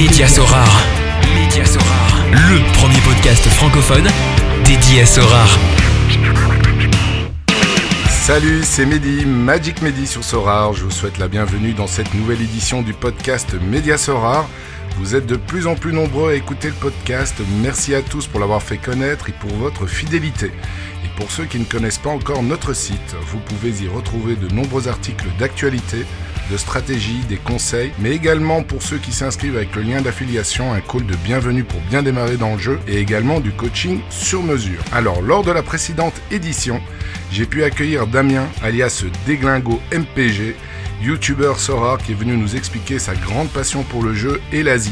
Média Sorare. Média. Le premier podcast francophone dédié à Sorare. Salut, c'est Mehdi, Magic Mehdi sur Sorare. Je vous souhaite la bienvenue dans cette nouvelle édition du podcast Média Sorare. Vous êtes de plus en plus nombreux à écouter le podcast. Merci à tous pour l'avoir fait connaître et pour votre fidélité. Et pour ceux qui ne connaissent pas encore notre site, vous pouvez y retrouver de nombreux articles d'actualité, de stratégie, des conseils, mais également pour ceux qui s'inscrivent avec le lien d'affiliation, un call de bienvenue pour bien démarrer dans le jeu et également du coaching sur mesure. Alors, lors de la précédente édition, j'ai pu accueillir Damien, alias Déglingo MPG, youtubeur Sora qui est venu nous expliquer sa grande passion pour le jeu et l'Asie.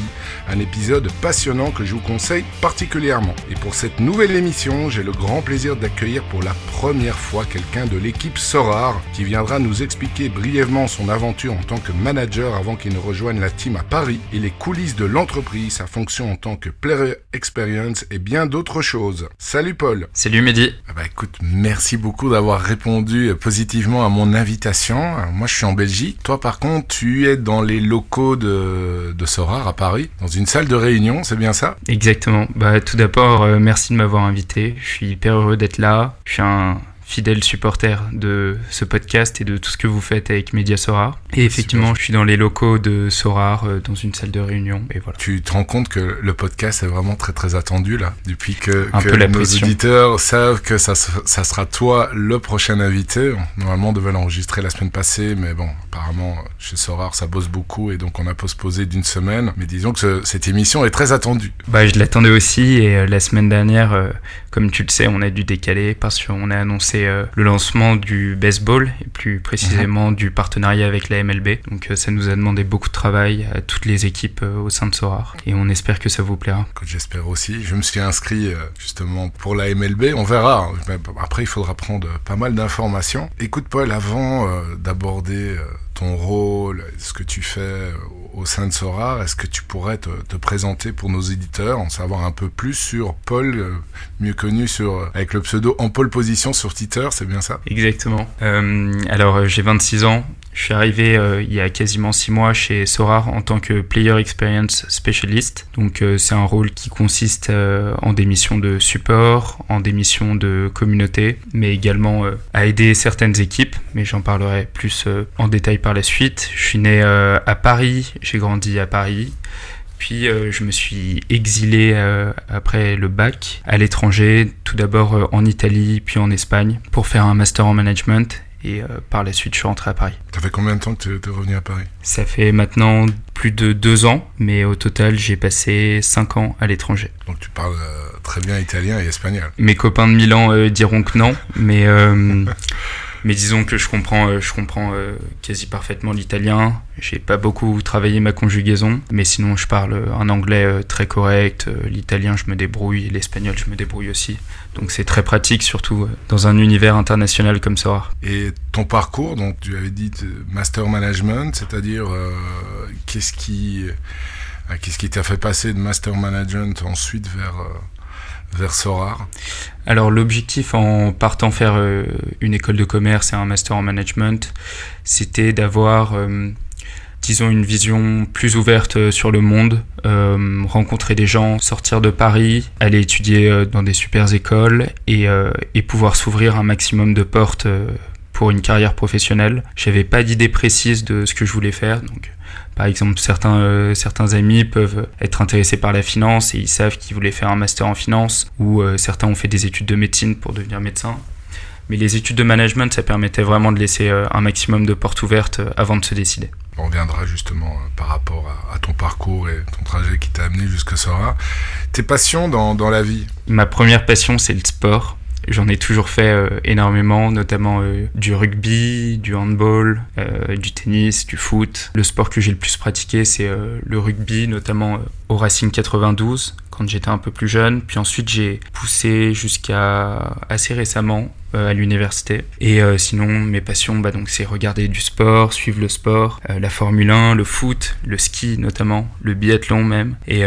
Un épisode passionnant que je vous conseille particulièrement. Et pour cette nouvelle émission, j'ai le grand plaisir d'accueillir pour la première fois quelqu'un de l'équipe Sorar qui viendra nous expliquer brièvement son aventure en tant que manager avant qu'il ne rejoigne la team à Paris et les coulisses de l'entreprise, sa fonction en tant que player experience et bien d'autres choses. Salut Paul. Salut Mehdi. Ah bah écoute, merci beaucoup d'avoir répondu positivement à mon invitation. Moi je suis en Belgique toi, par contre, tu es dans les locaux de, de Sorar à Paris, dans une salle de réunion, c'est bien ça? Exactement. Bah, tout d'abord, euh, merci de m'avoir invité. Je suis hyper heureux d'être là. Je suis un fidèle supporter de ce podcast et de tout ce que vous faites avec Média Sorar. Et effectivement, je suis dans les locaux de Sorar, euh, dans une salle de réunion. Et voilà. Tu te rends compte que le podcast est vraiment très très attendu là, depuis que, que nos pression. auditeurs savent que ça, ça sera toi le prochain invité. Normalement, on devait l'enregistrer la semaine passée, mais bon, apparemment chez Sorar ça bosse beaucoup et donc on a postposé d'une semaine. Mais disons que ce- cette émission est très attendue. Bah, je l'attendais aussi et euh, la semaine dernière, euh, comme tu le sais, on a dû décaler parce qu'on a annoncé euh, le lancement du baseball et plus précisément du partenariat avec la MLB. Donc euh, ça nous a demandé beaucoup de travail à toutes les équipes euh, au sein de Sorar et on espère que ça vous plaira. j'espère aussi. Je me suis inscrit justement pour la MLB. On verra. Mais Après, il faudra prendre pas mal d'informations. Écoute, Paul, avant d'aborder ton rôle, ce que tu fais au sein de Sora, est-ce que tu pourrais te, te présenter pour nos éditeurs, en savoir un peu plus sur Paul, euh, mieux connu sur, euh, avec le pseudo en pole position sur Twitter, c'est bien ça? Exactement. Euh, alors, j'ai 26 ans. Je suis arrivé euh, il y a quasiment 6 mois chez Sorar en tant que Player Experience Specialist. Donc, euh, c'est un rôle qui consiste euh, en des missions de support, en des missions de communauté, mais également à aider certaines équipes. Mais j'en parlerai plus en détail par la suite. Je suis né à Paris, j'ai grandi à Paris. Puis je me suis exilé après le bac à l'étranger, tout d'abord en Italie, puis en Espagne, pour faire un master en management. Et euh, par la suite, je suis rentré à Paris. Ça fait combien de temps que tu es revenu à Paris? Ça fait maintenant plus de deux ans, mais au total, j'ai passé cinq ans à l'étranger. Donc tu parles euh, très bien italien et espagnol. Mes copains de Milan euh, diront que non, mais, mais disons que je comprends, euh, je comprends euh, quasi parfaitement l'italien. J'ai pas beaucoup travaillé ma conjugaison, mais sinon je parle un anglais euh, très correct. euh, L'italien, je me débrouille, l'espagnol, je me débrouille aussi. Donc c'est très pratique, surtout euh, dans un univers international comme ça. Et ton parcours, donc tu avais dit euh, master management, c'est-à-dire euh, qu'est-ce qui, euh, qu'est-ce qui t'a fait passer de master management ensuite vers euh, vers Sorar Alors l'objectif en partant faire euh, une école de commerce et un master en management, c'était d'avoir, euh, disons, une vision plus ouverte euh, sur le monde, rencontrer des gens, sortir de Paris, aller étudier dans des super écoles et, et pouvoir s'ouvrir un maximum de portes pour une carrière professionnelle. J'avais pas d'idée précise de ce que je voulais faire, donc par exemple, certains, euh, certains amis peuvent être intéressés par la finance et ils savent qu'ils voulaient faire un master en finance, ou euh, certains ont fait des études de médecine pour devenir médecin. Mais les études de management, ça permettait vraiment de laisser euh, un maximum de portes ouvertes avant de se décider. On reviendra justement par rapport à, ton parcours et ton trajet qui t'a amené jusque Sorar. Tes passions dans, dans la vie? Ma première passion, c'est le sport. J'en ai toujours fait euh, énormément, notamment euh, du rugby, du handball, euh, du tennis, du foot. Le sport que j'ai le plus pratiqué, c'est le rugby, notamment au Racing 92, quand j'étais un peu plus jeune. Puis ensuite, j'ai poussé jusqu'à assez récemment à l'université. Et sinon, mes passions, bah, donc c'est regarder du sport, suivre le sport, la Formule 1, le foot, le ski notamment, le biathlon même. Et,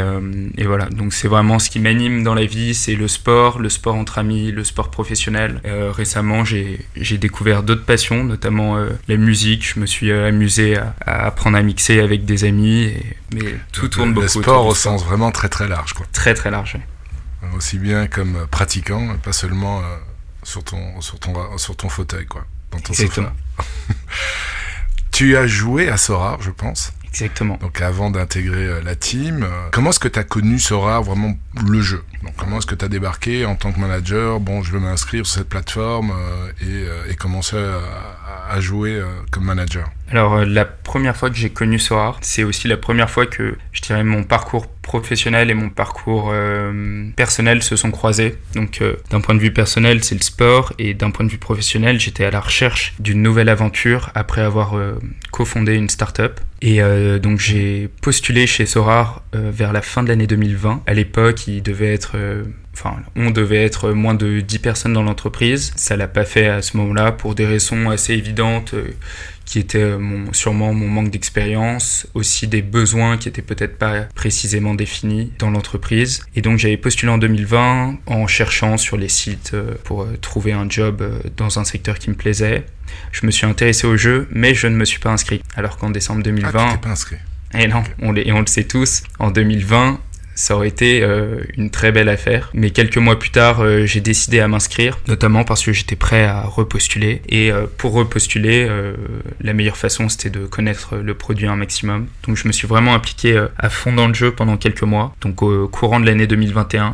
et voilà, donc c'est vraiment ce qui m'anime dans la vie, c'est le sport, le sport entre amis, le sport professionnel. récemment, j'ai découvert d'autres passions, notamment la musique. Je me suis amusé à, à, apprendre à mixer avec des amis. Et, mais tout tourne beaucoup. Le sport au sens vraiment très très large. Quoi. Très très large. Aussi bien comme pratiquant, pas seulement euh, sur, ton, sur, ton, sur ton fauteuil, quoi, dans ton Exactement. tu as joué à Sora, je pense. Exactement. Donc avant d'intégrer euh, la team, euh, comment est-ce que tu as connu Sora, vraiment le jeu? Donc comment est-ce que tu as débarqué en tant que manager? Bon, je veux m'inscrire sur cette plateforme et, et, commencer à, à jouer comme manager? Alors la première fois que j'ai connu Sora, c'est aussi la première fois que je dirais mon parcours professionnel et mon parcours euh, personnel se sont croisés. Donc euh, d'un point de vue personnel, c'est le sport et d'un point de vue professionnel, j'étais à la recherche d'une nouvelle aventure après avoir euh, cofondé une start-up. Et donc j'ai postulé chez Sora vers la fin de l'année 2020. À l'époque, il devait être enfin, on devait être moins de 10 personnes dans l'entreprise. Ça l'a pas fait à ce moment-là pour des raisons assez évidentes qui étaient mon, sûrement mon manque d'expérience, aussi des besoins qui étaient peut-être pas précisément définis dans l'entreprise. Et donc j'avais postulé en 2020 en cherchant sur les sites euh, pour euh, trouver un job euh, dans un secteur qui me plaisait. Je me suis intéressé au jeu, mais je ne me suis pas inscrit. Alors qu'en décembre 2020... Ah, pas inscrit et non, on, et on le sait tous, en 2020, ça aurait été euh, une très belle affaire. Mais quelques mois plus tard, euh, j'ai décidé à m'inscrire, notamment parce que j'étais prêt à repostuler. Et euh, pour repostuler, la meilleure façon, c'était de connaître le produit un maximum. Donc je me suis vraiment impliqué à fond dans le jeu pendant quelques mois. Donc au courant de l'année 2021,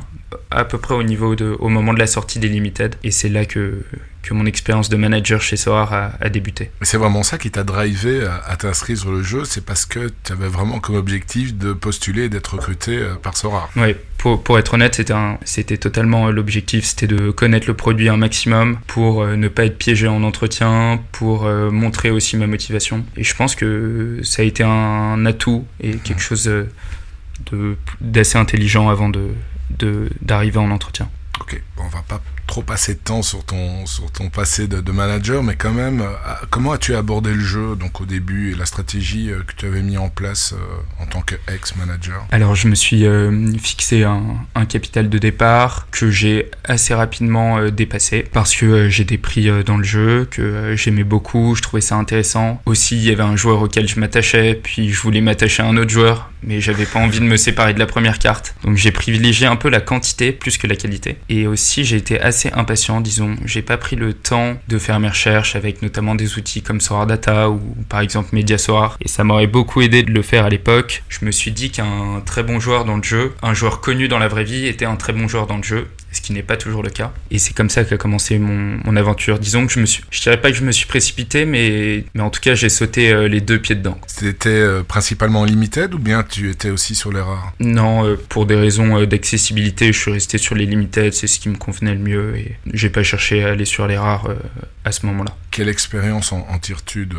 à peu près au niveau de, au moment de la sortie des Limited. Et c'est là que, que mon expérience de manager chez Soar a, débuté. C'est vraiment ça qui t'a drivé à, t'inscrire sur le jeu, c'est parce que tu avais vraiment comme objectif de postuler et d'être recruté euh, par Soar. Oui, pour, pour, être honnête, c'était, totalement l'objectif, c'était de connaître le produit un maximum pour euh, ne pas être piégé en entretien, pour euh, montrer aussi ma motivation. Et je pense que ça a été un atout et quelque chose de, d'assez intelligent avant de, d'arriver en entretien. Ok, bon, on va pas trop passer de temps sur ton, sur ton passé de, manager, mais quand même, euh, comment as-tu abordé le jeu donc au début et la stratégie euh, que tu avais mis en place euh, en tant qu'ex-manager Alors, je me suis fixé un, un, capital de départ que j'ai assez rapidement dépassé parce que j'étais pris dans le jeu, que j'aimais beaucoup, je trouvais ça intéressant. Aussi, il y avait un joueur auquel je m'attachais, puis je voulais m'attacher à un autre joueur, mais j'avais pas envie de me séparer de la première carte. Donc, j'ai privilégié un peu la quantité plus que la qualité. Et aussi, j'ai été assez assez impatient, disons. J'ai pas pris le temps de faire mes recherches avec notamment des outils comme Sora Data ou par exemple Mediasoar. Et ça m'aurait beaucoup aidé de le faire à l'époque. Je me suis dit qu'un très bon joueur dans le jeu, un joueur connu dans la vraie vie, était un très bon joueur dans le jeu ce qui n'est pas toujours le cas. Et c'est comme ça qu'a commencé mon, mon, aventure. Disons que je me suis, je dirais pas que je me suis précipité, mais, mais en tout cas j'ai sauté euh, les deux pieds dedans. C'était euh, principalement limited ou bien tu étais aussi sur les rares? Non, euh, pour des raisons d'accessibilité, je suis resté sur les limited, c'est ce qui me convenait le mieux et j'ai pas cherché à aller sur les rares à ce moment-là. Quelle expérience en, tires-tu de,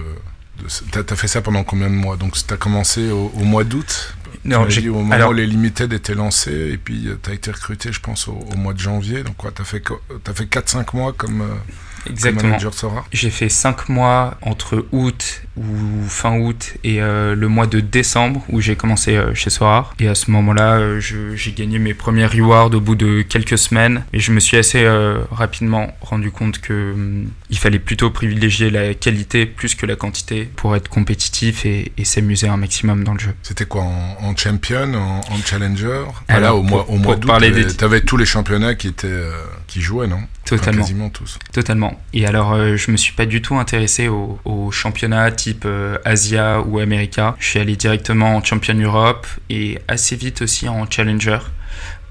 T'as as fait ça pendant combien de mois? Donc t'as commencé au, au mois d'août? Non, j'ai au moment où les Limited étaient lancés, et puis euh, tu as été recruté, je pense, au, mois de janvier. Donc, quoi, tu as fait, as fait 4-5 mois comme, euh, Exactement. J'ai fait 5 mois entre août ou fin août et euh, le mois de décembre où j'ai commencé euh, chez Sora. Et à ce moment-là, euh, j'ai gagné mes premiers rewards au bout de quelques semaines. Et je me suis assez rapidement rendu compte que hum, il fallait plutôt privilégier la qualité plus que la quantité pour être compétitif et, s'amuser un maximum dans le jeu. C'était quoi en, champion, en, challenger? Alors, au mois, au mois d'août, tu avais, tous les championnats qui, étaient, qui jouaient, non? Totalement. quasiment tous. Totalement. Et alors, euh, je me suis pas du tout intéressé aux au championnats type euh, Asia ou America. Je suis allé directement en Champion Europe et assez vite aussi en Challenger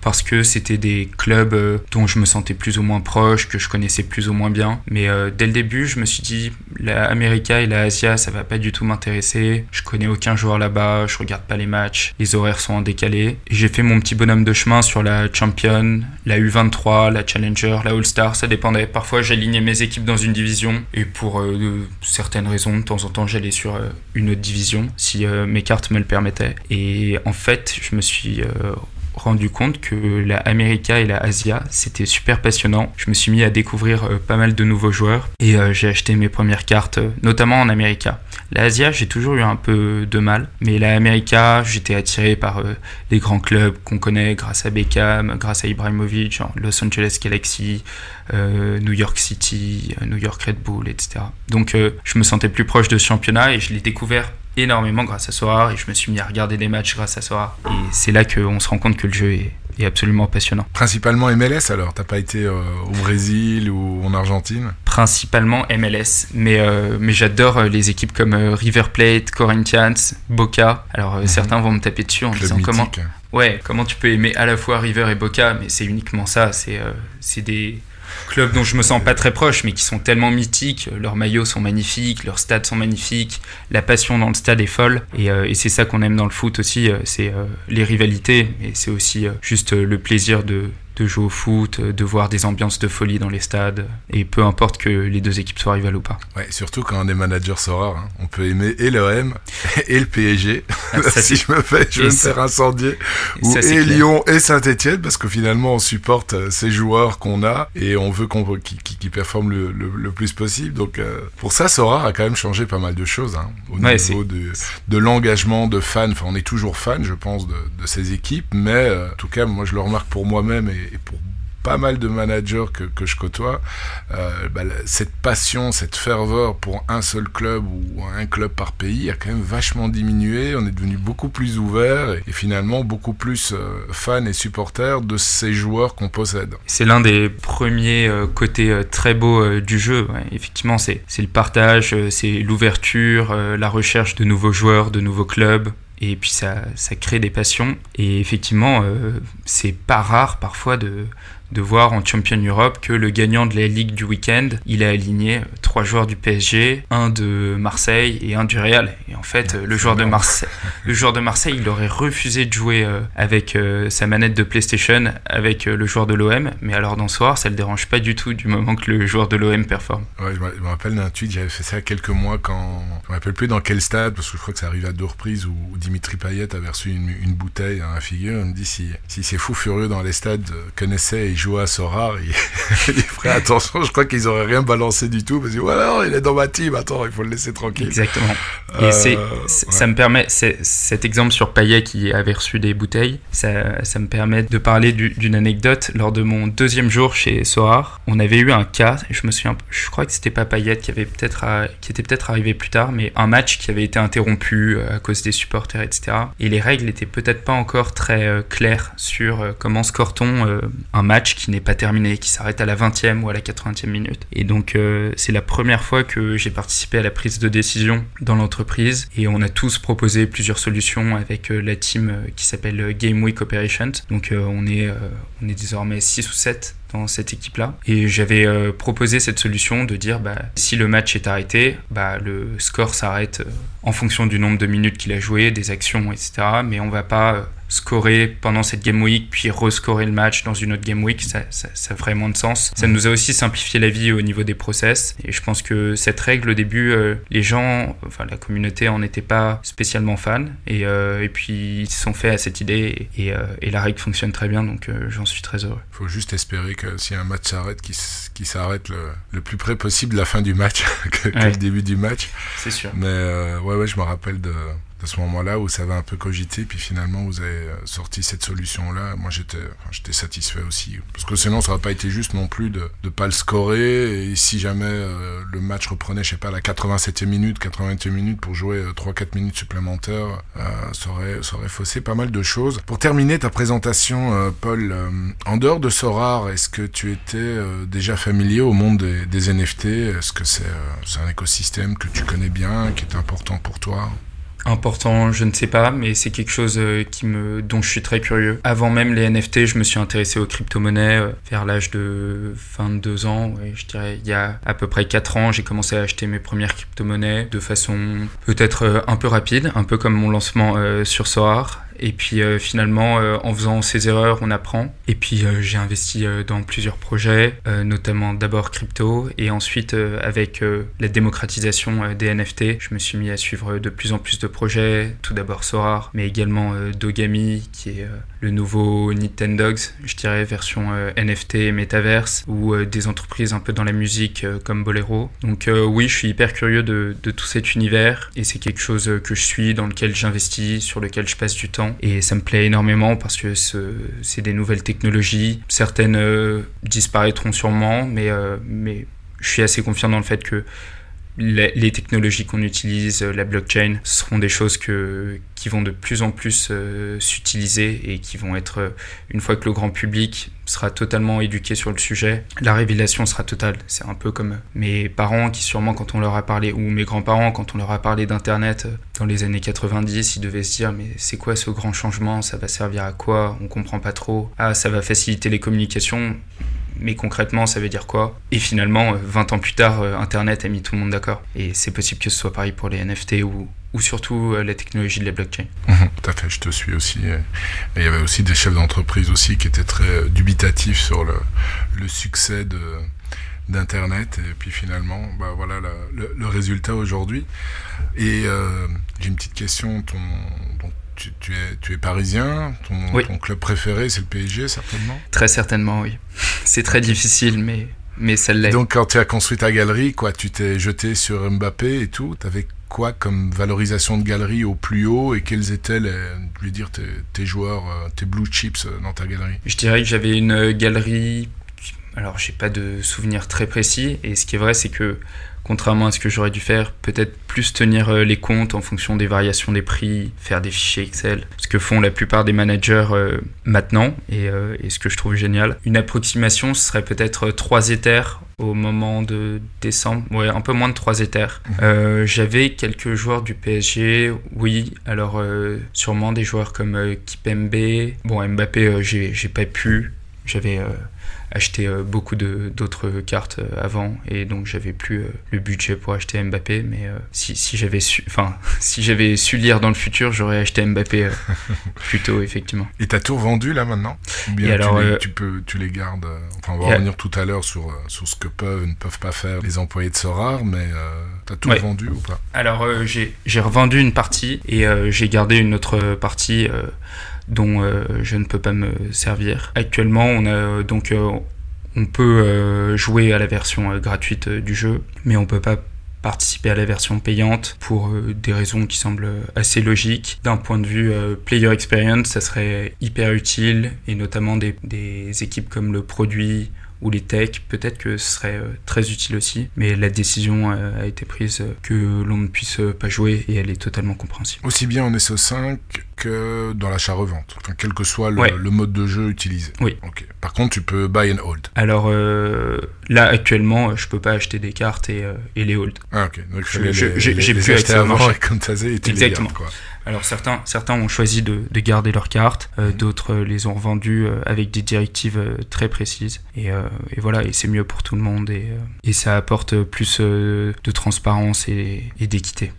parce que c'était des clubs euh, dont je me sentais plus ou moins proche, que je connaissais plus ou moins bien. Mais euh, dès le début, je me suis dit, la America et la Asia, ça va pas du tout m'intéresser. Je connais aucun joueur là-bas, je regarde pas les matchs, les horaires sont en décalé. J'ai fait mon petit bonhomme de chemin sur la Champion, la U23, la Challenger, la All-Star, ça dépendait. Parfois, j'alignais mes équipes dans une division et pour euh, certaines raisons, de temps en temps, j'allais sur une autre division si mes cartes me le permettaient. Et en fait, je me suis rendu compte que la America et la Asia, c'était super passionnant. Je me suis mis à découvrir euh, pas mal de nouveaux joueurs et euh, j'ai acheté mes premières cartes, euh, notamment en America. La j'ai toujours eu un peu de mal, mais la America, j'étais attiré par les grands clubs qu'on connaît grâce à Beckham, grâce à Ibrahimovic, Los Angeles Galaxy, New York City, New York Red Bull, etc. Donc je me sentais plus proche de ce championnat et je l'ai découvert énormément grâce à Sora et je me suis mis à regarder des matchs grâce à Sora. Et c'est là qu'on se rend compte que le jeu est, absolument passionnant. Principalement MLS alors T'as pas été euh, au Brésil ou en Argentine? Principalement MLS, mais, euh, mais j'adore euh, les équipes comme River Plate, Corinthians, Boca. Alors mhm. certains vont me taper dessus en disant comment. Ouais, comment tu peux aimer à la fois River et Boca, mais c'est uniquement ça. C'est c'est des clubs dont je me sens pas très proche, mais qui sont tellement mythiques. Leurs maillots sont magnifiques, leurs stades sont magnifiques, la passion dans le stade est folle. Et, euh, c'est ça qu'on aime dans le foot aussi, euh, c'est euh, les rivalités, et c'est aussi juste le plaisir de, de jouer au foot, de voir des ambiances de folie dans les stades, et peu importe que les deux équipes soient rivales ou pas. Ouais, surtout quand on est manager Sora, hein. on peut aimer et l'OM et le PSG. Ah, si je me fais, je vais me faire incendier. Ou et Lyon et Saint-Etienne, parce que finalement on supporte euh, ces joueurs qu'on a et on veut qu'on qui, performent le, le, plus possible. Donc euh, pour ça, Sora a quand même changé pas mal de choses hein, au niveau de, de l'engagement de fans. Enfin, on est toujours fan, je pense, de, de ces équipes, mais euh, en tout cas, moi je le remarque pour moi-même et et pour pas mal de managers que, je côtoie, euh, bah, cette passion, cette ferveur pour un seul club ou un club par pays a quand même vachement diminué. On est devenu beaucoup plus ouvert et, finalement beaucoup plus euh, fans et supporters de ces joueurs qu'on possède. C'est l'un des premiers euh, côtés très beaux du jeu. Effectivement, c'est le partage, c'est l'ouverture, la recherche de nouveaux joueurs, de nouveaux clubs et puis ça, ça crée des passions. Et effectivement, euh, c'est pas rare parfois de, de voir en Champion Europe que le gagnant de la Ligue du week-end, il a aligné trois joueurs du PSG, un de Marseille et un du Real. Et en fait, le joueur de Marseille, le joueur de Marseille, il aurait refusé de jouer euh, avec euh, sa manette de PlayStation avec euh, le joueur de l'OM, mais alors dans ce soir, ça le dérange pas du tout du moment que le joueur de l'OM performe. Ouais, je me rappelle d'un tweet, j'avais fait ça quelques mois quand, je me rappelle plus dans quel stade, parce que je crois que ça arrive à deux reprises où, Dimitri Payet avait reçu une, bouteille à la figure. On me dit si, si ces fous furieux dans les stades connaissaient et jouaient à Sorare, il, il ferait attention. Je crois qu'ils auraient rien balancé du tout parce que voilà, il est dans ma team. Attends, il faut le laisser tranquille. Exactement. Et c'est, euh, ça me permet, cet exemple sur Payet qui avait reçu des bouteilles, ça, ça me permet de parler d'une anecdote. Lors de mon deuxième jour chez Sorar, on avait eu un cas. Je me souviens, je crois que c'était pas Payet qui avait peut-être, qui était peut-être arrivé plus tard, mais un match qui avait été interrompu euh, à cause des supporters, etc. Et les règles étaient peut-être pas encore très euh, claires sur comment score-t-on un match qui n'est pas terminé, qui s'arrête à la 20e ou à la 80e minute. Et donc euh, c'est la première fois que j'ai participé à la prise de décision dans l'entreprise et on a tous proposé plusieurs solutions avec euh, la team euh, qui s'appelle Game Week Operations. Donc on est on est désormais 6 ou 7 dans cette équipe-là. Et j'avais proposé cette solution de dire bah, si le match est arrêté, bah, le score s'arrête en fonction du nombre de minutes qu'il a joué, des actions, etc. Mais on va pas scorer pendant cette game week puis rescorer le match dans une autre game week. Ça, ça, ça, a vraiment de sens. Ça nous a aussi simplifié la vie au niveau des process. Et je pense que cette règle au début euh, les gens enfin la communauté en était pas spécialement fan. Et, euh, et puis ils se sont fait à cette idée. Et, euh, et la règle fonctionne très bien. Donc j'en suis très heureux. Faut juste espérer que si un match s'arrête qu'il s'arrête le, le, plus près possible de la fin du match que, que le début du match. C'est sûr. Mais ouais ouais je me rappelle de à ce moment-là où ça avait un peu cogité, puis finalement vous avez euh, sorti cette solution-là. Moi j'étais satisfait aussi. Parce que sinon ça n'aurait pas été juste non plus de ne pas le scorer. Et si jamais euh, le match reprenait, je sais pas, la 87e minute, 80e minute pour jouer 3-4 euh, minutes supplémentaires, ça, aurait, faussé pas mal de choses. Pour terminer ta présentation, Paul, en dehors de Sorar, est-ce que tu étais déjà familier au monde des NFT Est-ce que c'est un écosystème que tu connais bien, qui est important pour toi? Important, je ne sais pas, mais c'est quelque chose euh, qui me, dont je suis très curieux. Avant même les NFT, je me suis intéressé aux crypto-monnaies euh, vers l'âge de 22 ans. je dirais il y a à peu près 4 ans, j'ai commencé à acheter mes premières crypto-monnaies de façon peut-être euh, un peu rapide, un peu comme mon lancement sur Soar. Et puis finalement, en faisant ces erreurs, on apprend. Et puis j'ai investi dans plusieurs projets, notamment d'abord crypto, et ensuite avec la démocratisation des NFT, je me suis mis à suivre de plus en plus de projets. Tout d'abord Sorar, mais également Dogami, qui est le nouveau Nintendogs, je dirais, version NFT et Metaverse, ou des entreprises un peu dans la musique comme Bolero. Donc oui, je suis hyper curieux de, tout cet univers et c'est quelque chose que je suis, dans lequel j'investis, sur lequel je passe du temps et ça me plaît énormément parce que c'est des nouvelles technologies. Certaines euh, disparaîtront sûrement, euh, mais je suis assez confiant dans le fait que les, technologies qu'on utilise, euh, la blockchain, seront des choses qui vont de plus en plus euh, s'utiliser et qui vont être, euh, une fois que le grand public sera totalement éduqué sur le sujet, la révélation sera totale. C'est un peu comme mes parents qui sûrement quand on leur a parlé, ou mes grands-parents quand on leur a parlé d'Internet dans les années 90, ils devaient se dire mais c'est quoi ce grand changement? Ça va servir à quoi? On comprend pas trop. Ah, ça va faciliter les communications mais concrètement, ça veut dire quoi? Et finalement, 20 euh, ans plus tard, euh, Internet a mis tout le monde d'accord. Et c'est possible que ce soit pareil pour les NFT ou, ou surtout euh, la technologie de la blockchain. Tout à fait, je te suis aussi. Il y avait aussi des chefs d'entreprise aussi qui étaient très dubitatifs sur le, succès de d'internet et puis finalement bah voilà le, résultat aujourd'hui et j'ai une petite question tu, es, tu es parisien, ton, club préféré c'est le PSG certainement Très certainement oui. C'est très difficile mais, mais ça l'est. Donc quand tu as construit ta galerie, quoi, tu t'es jeté sur Mbappé et tout, tu avais quoi comme valorisation de galerie au plus haut et quels étaient les, je veux dire, tes, tes joueurs, euh, tes blue chips euh, dans ta galerie? Je dirais que j'avais une galerie, alors j'ai pas de souvenirs très précis et ce qui est vrai c'est que contrairement à ce que j'aurais dû faire, peut-être plus tenir euh, les comptes en fonction des variations des prix, faire des fichiers Excel, ce que font la plupart des managers euh, maintenant, euh, et, ce que je trouve génial. Une approximation, ce serait peut-être 3 éthers au moment de décembre, ouais, un peu moins de 3 éthers. Mhm. J'avais quelques joueurs du PSG, oui, alors sûrement des joueurs comme Kipembe, bon Mbappé, j'ai pas pu, j'avais acheté euh, beaucoup d'autres cartes euh, avant. Et donc j'avais plus euh, le budget pour acheter Mbappé. Mais si, si j'avais su enfin si j'avais su lire dans le futur j'aurais acheté Mbappé plus tôt effectivement. Et t'as tout vendu là maintenant? Ou bien alors, tu, les, tu, peux tu les gardes enfin on va revenir tout à l'heure sur sur ce que peuvent ne peuvent pas faire les employés de Sorar mais t'as tout vendu ou pas? Alors j'ai revendu une partie et j'ai gardé une autre partie dont euh, je ne peux pas me servir. Actuellement, on a euh, donc euh, on peut jouer à la version gratuite du jeu, mais on peut pas participer à la version payante pour des raisons qui semblent assez logiques. D'un point de vue player experience, ça serait hyper utile et notamment des, des équipes comme le produit ou les techs, peut-être que ce serait euh, très utile aussi. Mais la décision euh, a été prise que l'on ne puisse pas jouer et elle est totalement compréhensible. Aussi bien en SO5 que dans l'achat-revente, enfin, quel que soit le, mode de jeu utilisé. Oui. Par contre, tu peux buy and hold. Alors euh, là, actuellement, je peux pas acheter des cartes et, et les hold. Ah ok. Donc j'ai plus avant et quand Exactement. quoi. Alors certains, certains ont choisi de, de garder leurs cartes, euh, mhm. d'autres euh, les ont revendues euh, avec des directives très précises. Et, et voilà, et c'est mieux pour tout le monde et, et ça apporte plus de transparence et, et d'équité.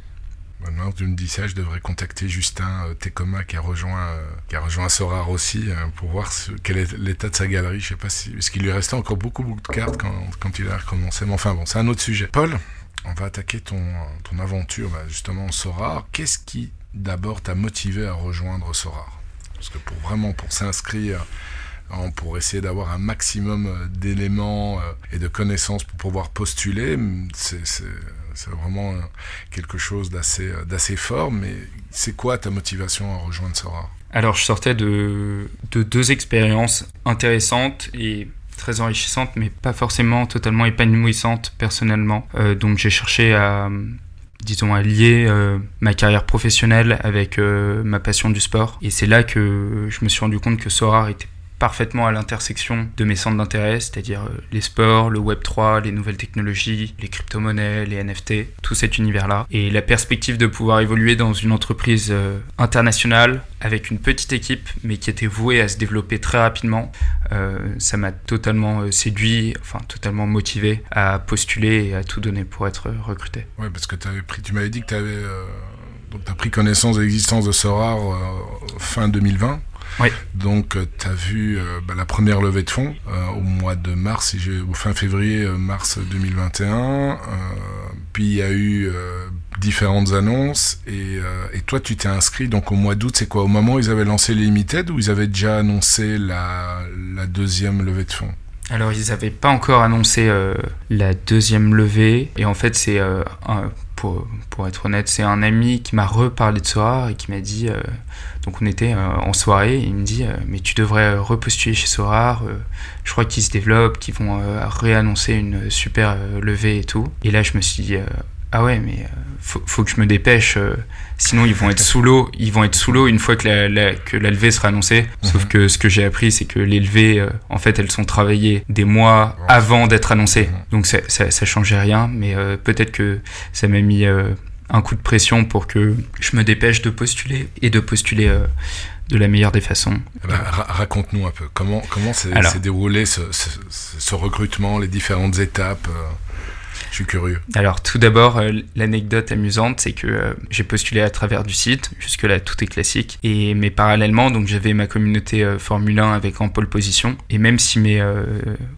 Maintenant, tu me dis ça, je devrais contacter Justin Tecoma qui a rejoint, qui a rejoint Sorar aussi pour voir ce, quel est l'état de sa galerie. Je sais pas si, parce qu'il lui restait encore beaucoup, beaucoup de cartes quand, quand il a recommencé. Mais enfin bon, c'est un autre sujet. Paul, on va attaquer ton, ton aventure bah, justement en Sorar. Qu'est-ce qui d'abord t'a motivé à rejoindre Sorar Parce que pour vraiment pour s'inscrire, pour essayer d'avoir un maximum euh, d'éléments euh, et de connaissances pour pouvoir postuler, c'est vraiment euh, quelque chose d'assez fort. Mais c'est quoi ta motivation à rejoindre Sorar Alors je sortais de deux expériences intéressantes et très enrichissantes, mais pas forcément totalement épanouissantes personnellement. donc j'ai cherché à disons, à lier euh, ma carrière professionnelle avec euh, ma passion du sport. Et c'est là que je me suis rendu compte que Sorar était parfaitement à l'intersection de mes centres d'intérêt, c'est-à-dire euh, les sports, le Web 3, les nouvelles technologies, les crypto-monnaies, les NFT, tout cet univers-là. Et la perspective de pouvoir évoluer dans une entreprise euh, internationale avec une petite équipe, mais qui était vouée à se développer très rapidement, euh, ça m'a totalement séduit, enfin totalement motivé à postuler et à tout donner pour être recruté. Ouais, parce que avais pris, tu m'avais dit que tu avais tu as pris connaissance de l'existence de Sorar fin 2020. Oui. Donc, tu as vu bah, la première levée de fonds au mois de mars, si au fin février, mars 2021. puis il y a eu différentes annonces et, et toi tu t'es inscrit donc au mois d'août c'est quoi? Au moment où ils avaient lancé les limited ou ils avaient déjà annoncé la, la deuxième levée de fonds? Alors ils n'avaient pas encore annoncé euh, la deuxième levée et en fait c'est euh, pour, être honnête c'est un ami qui m'a reparlé de Sora et qui m'a dit euh, donc on était en soirée il me dit mais tu devrais repostuler chez Sora je crois qu'ils se développent qu'ils vont réannoncer une super levée et tout. Et là je me suis dit ah ouais, mais euh, faut, faut, que je me dépêche, euh, sinon ils vont être sous l'eau. Ils vont être sous l'eau une fois que la, que la levée sera annoncée. Sauf mhm. que ce que j'ai appris, c'est que les levées, euh, en fait, elles sont travaillées des mois avant d'être annoncées. Mhm. Donc ça, ça, ça, changeait rien, mais peut-être que ça m'a mis un coup de pression pour que je me dépêche de postuler et de postuler de la meilleure des façons. Eh ben, raconte-nous un peu comment comment s'est déroulé ce, ce, ce, recrutement, les différentes étapes. Je suis curieux. Alors tout d'abord, euh, l'anecdote amusante, c'est que euh, j'ai postulé à travers du site. Jusque là, tout est classique. Et mais parallèlement, donc j'avais ma communauté euh, Formule 1 avec en pole position. Et même si mes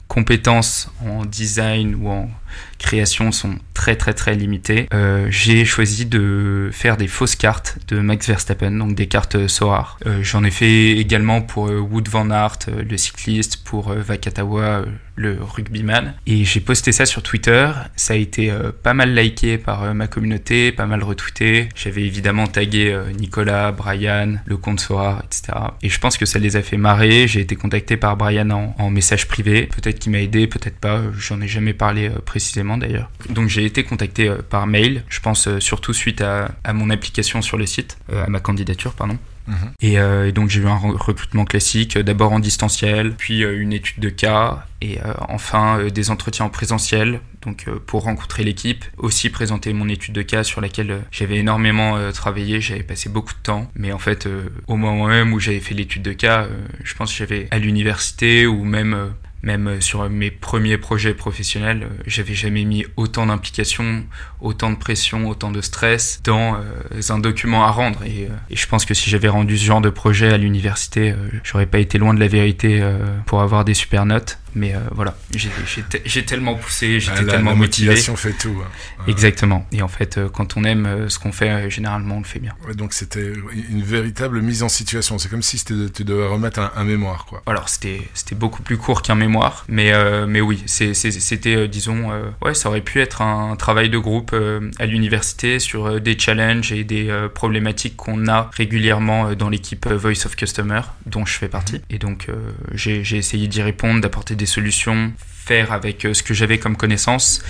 compétences en design ou en création sont très très très limitées, j'ai choisi de faire des fausses cartes de Max Verstappen, donc des cartes Sorar. J'en ai fait également pour Wood Van Aert, le cycliste, pour Vakatawa, le rugbyman. Et j'ai posté ça sur Twitter. Ça a été euh, pas mal liké par euh, ma communauté, pas mal retweeté. J'avais évidemment tagué euh, Nicolas, Brian, le compte Soir, etc. Et je pense que ça les a fait marrer. J'ai été contacté par Brian en, message privé. Peut-être qu'il m'a aidé, peut-être pas. J'en ai jamais parlé précisément d'ailleurs. Donc j'ai été contacté par mail. Je pense surtout suite à, à, mon application sur le site, à ma candidature, pardon. Mhm. Euh, et, donc j'ai eu un recrutement classique, euh, d'abord en distanciel, puis euh, une étude de cas, et enfin des entretiens en présentiel, donc pour rencontrer l'équipe, aussi présenter mon étude de cas sur laquelle j'avais énormément travaillé, j'avais passé beaucoup de temps, mais en fait au moment même où j'avais fait l'étude de cas, je pense que j'avais à l'université ou même même euh, sur mes premiers projets professionnels, euh, j'avais jamais mis autant d'implication, autant de pression, autant de stress dans euh, un document à rendre. Et, je pense que si j'avais rendu ce genre de projet à l'université, j'aurais pas été loin de la vérité pour avoir des super notes. Mais euh, voilà, j'ai tellement poussé, j'étais ah, tellement motivé. La motivation fait tout. Hein. Exactement. Et en fait, euh, quand on aime euh, ce qu'on fait, généralement, on le fait bien. donc c'était une véritable mise en situation. C'est comme si tu devais remettre un, mémoire. Quoi. Alors c'était beaucoup plus court qu'un mémoire, mais, mais oui, c'était, disons, ouais, ça aurait pu être un travail de groupe à l'université sur des challenges et des problématiques qu'on a régulièrement dans l'équipe Voice of Customer, dont je fais partie. Et donc j'ai essayé d'y répondre, d'apporter des solutions, faire avec euh, ce que j'avais comme connaissance.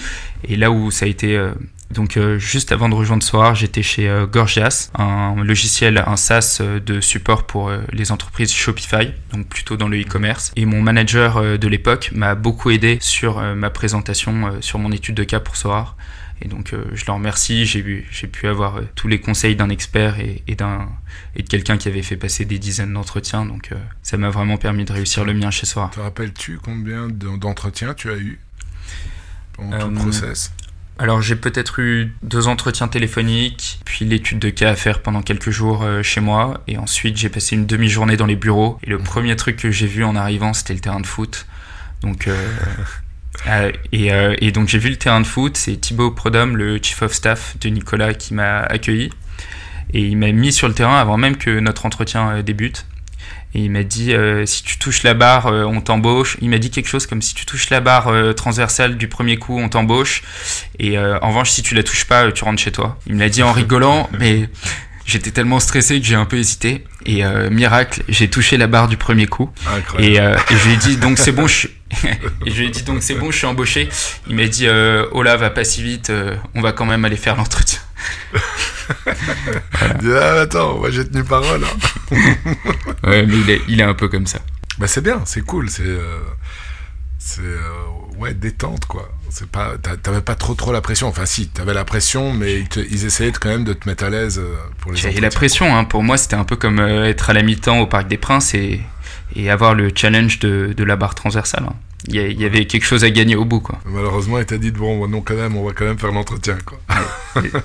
Et là où ça a été euh, donc euh, juste avant de rejoindre Soar, j'étais chez Gorgias, un logiciel, un SaaS de support pour les entreprises Shopify, donc plutôt dans le e-commerce. Et mon manager de l'époque m'a beaucoup aidé sur ma présentation, sur mon étude de cas pour Soar. Et donc euh, je le remercie, j'ai pu avoir euh, tous les conseils d'un expert et, et, et de quelqu'un qui avait fait passer des dizaines d'entretiens, donc euh, ça m'a vraiment permis de réussir le mien chez Sora. Te rappelles-tu combien d'entretiens tu as eu pendant tout le process? alors j'ai peut-être eu deux entretiens téléphoniques, puis l'étude de cas à faire pendant quelques jours chez moi, et ensuite j'ai passé une demi-journée dans les bureaux. Et le mmh. premier truc que j'ai vu en arrivant, c'était le terrain de foot. Donc Euh, euh, et, donc j'ai vu le terrain de foot, c'est Thibaut Prodhomme, le chief of staff de Nicolas, qui m'a accueilli. Et il m'a mis sur le terrain avant même que notre entretien euh, débute. Et il m'a dit si tu touches la barre, on t'embauche. Il m'a dit quelque chose comme si tu touches la barre transversale du premier coup, on t'embauche. Et en revanche, si tu la touches pas, tu rentres chez toi. Il me l'a dit en rigolant, mais j'étais tellement stressé que j'ai un peu hésité. Et miracle, j'ai touché la barre du premier coup. Et, et, je lui ai dit donc c'est bon, je, et je lui ai dit donc c'est bon, je suis embauché. Il m'a dit euh, Ola, va pas si vite, euh, on va quand même aller faire l'entretien. ah, attends, moi j'ai tenu parole. Hein. ouais, mais il est, il est, un peu comme ça. Bah c'est bien, c'est cool, c'est euh, c'est euh, ouais détente quoi. C'est pas t'avais pas trop trop la pression. Enfin si, t'avais la pression, mais ils, essayaient quand même de te mettre à l'aise pour les. J'avais la pression. Hein. Pour moi, c'était un peu comme être à la mi-temps au Parc des Princes et et avoir le challenge de, de la barre transversale. Hein. Il y, avait quelque chose à gagner au bout. Quoi. Malheureusement, il t'a dit bon, non, quand même, on va quand même faire l'entretien. Quoi.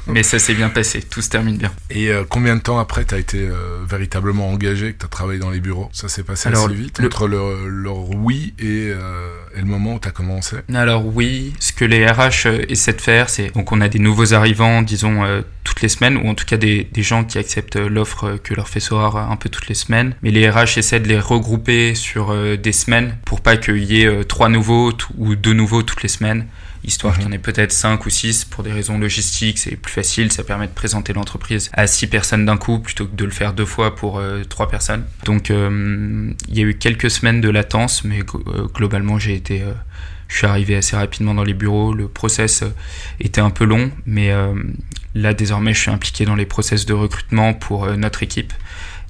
mais ça s'est bien passé, tout se termine bien. Et euh, combien de temps après tu as été euh, véritablement engagé, que tu as travaillé dans les bureaux? Ça s'est passé assez vite entre leur oui et, euh, et, le moment où tu as commencé? Alors oui, ce que les RH essaient de faire, c'est donc on a des nouveaux arrivants, disons, toutes les semaines, ou en tout cas des, des gens qui acceptent l'offre que leur fait Sorar un peu toutes les semaines. Mais les RH essaient de les regrouper sur des semaines pour pas qu'il y ait trois nouveaux ou deux nouveaux toutes les semaines histoire qu'il y en ait peut-être 5 ou 6 pour des raisons logistiques, c'est plus facile, ça permet de présenter l'entreprise à 6 personnes d'un coup plutôt que de le faire deux fois pour euh, trois 3 personnes. Donc euh, il y a eu quelques semaines de latence, mais euh, globalement j'ai été... je suis arrivé assez rapidement dans les bureaux, le process était un peu long, mais là désormais je suis impliqué dans les process de recrutement pour notre équipe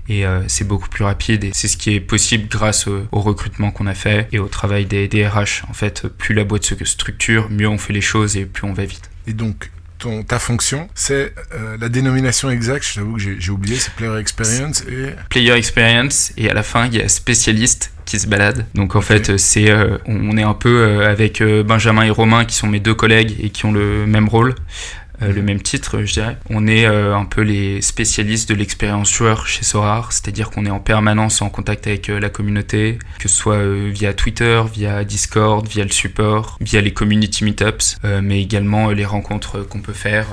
et euh, c'est beaucoup plus rapide et c'est ce qui est possible grâce au, recrutement qu'on a fait et au travail des, RH. En fait, plus la boîte se structure, mieux on fait les choses et plus on va vite. Et donc, ton, ta fonction, c'est euh, la dénomination exacte, je t'avoue que j'ai oublié, c'est Player Experience et... Player Experience, et à la fin, il y a spécialiste qui se balade. Donc en fait, c'est euh, on est un peu avec Benjamin et Romain qui sont mes deux collègues et qui ont le même rôle. Euh, le même titre, je dirais. On est euh, un peu les spécialistes de l'expérience joueur chez Sorar, c'est-à-dire qu'on est en permanence en contact avec euh, la communauté, que ce soit via Twitter, via Discord, via le support, via les community meetups, mais également les rencontres qu'on peut faire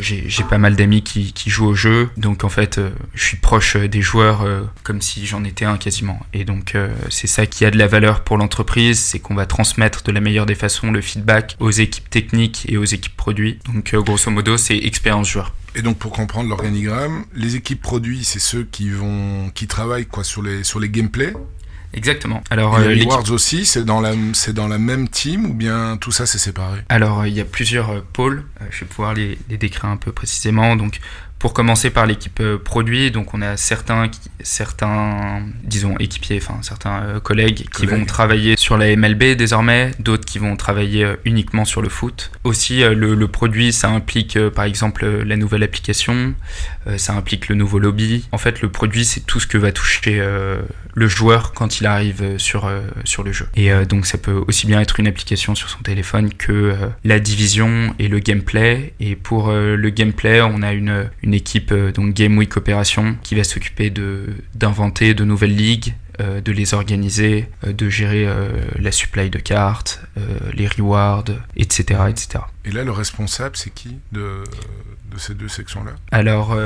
j'ai pas mal d'amis qui, jouent au jeu, donc en fait, euh, je suis proche euh, des joueurs euh, comme si j'en étais un quasiment. Et donc, c'est ça qui a de la valeur pour l'entreprise, c'est qu'on va transmettre de la meilleure des façons le feedback aux équipes techniques et aux équipes produits. Donc, grosso modo, c'est expérience joueur. Et donc pour comprendre l'organigramme, les équipes produits, c'est ceux qui vont qui travaillent quoi sur les sur les gameplays Exactement. Alors, euh, les Rewards aussi, c'est dans, la, dans la même team ou bien tout ça c'est séparé? Alors, euh, il y a plusieurs euh, pôles. je vais pouvoir les, les, décrire un peu précisément. Donc, pour commencer par l'équipe produit, donc on a certains, certains disons équipiers, enfin certains collègues qui vont travailler sur la MLB désormais, d'autres qui vont travailler uniquement sur le foot. Aussi, le, produit, ça implique par exemple la nouvelle application, ça implique le nouveau lobby. En fait, le produit, c'est tout ce que va toucher le joueur quand il arrive sur, sur le jeu. Et donc, ça peut aussi bien être une application sur son téléphone que la division et le gameplay. Et pour le gameplay, on a une équipe euh, donc Game Week Opération qui va s'occuper de d'inventer de nouvelles ligues, euh, de les organiser, euh, de gérer la supply de cartes, les rewards, etc., etc. Et là, le responsable, c'est qui de, de, ces deux sections-là? Alors,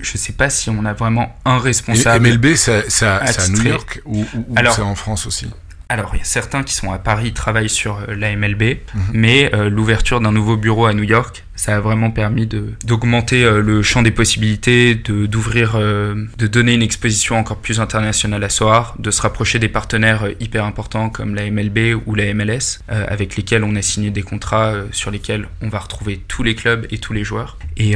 je sais pas si on a vraiment un responsable. Et MLB, c'est à, New York ou, c'est en France aussi alors, il y a certains qui sont à Paris, travaillent sur la MLB, mhm. mais l'ouverture d'un nouveau bureau à New York ça a vraiment permis d'augmenter euh, le champ des possibilités, d'ouvrir, euh, de donner une exposition encore plus internationale à Soar, de se rapprocher des partenaires euh, hyper importants comme la MLB ou la MLS, avec lesquels on a signé des contrats sur lesquels on va retrouver tous les clubs et tous les joueurs. Et,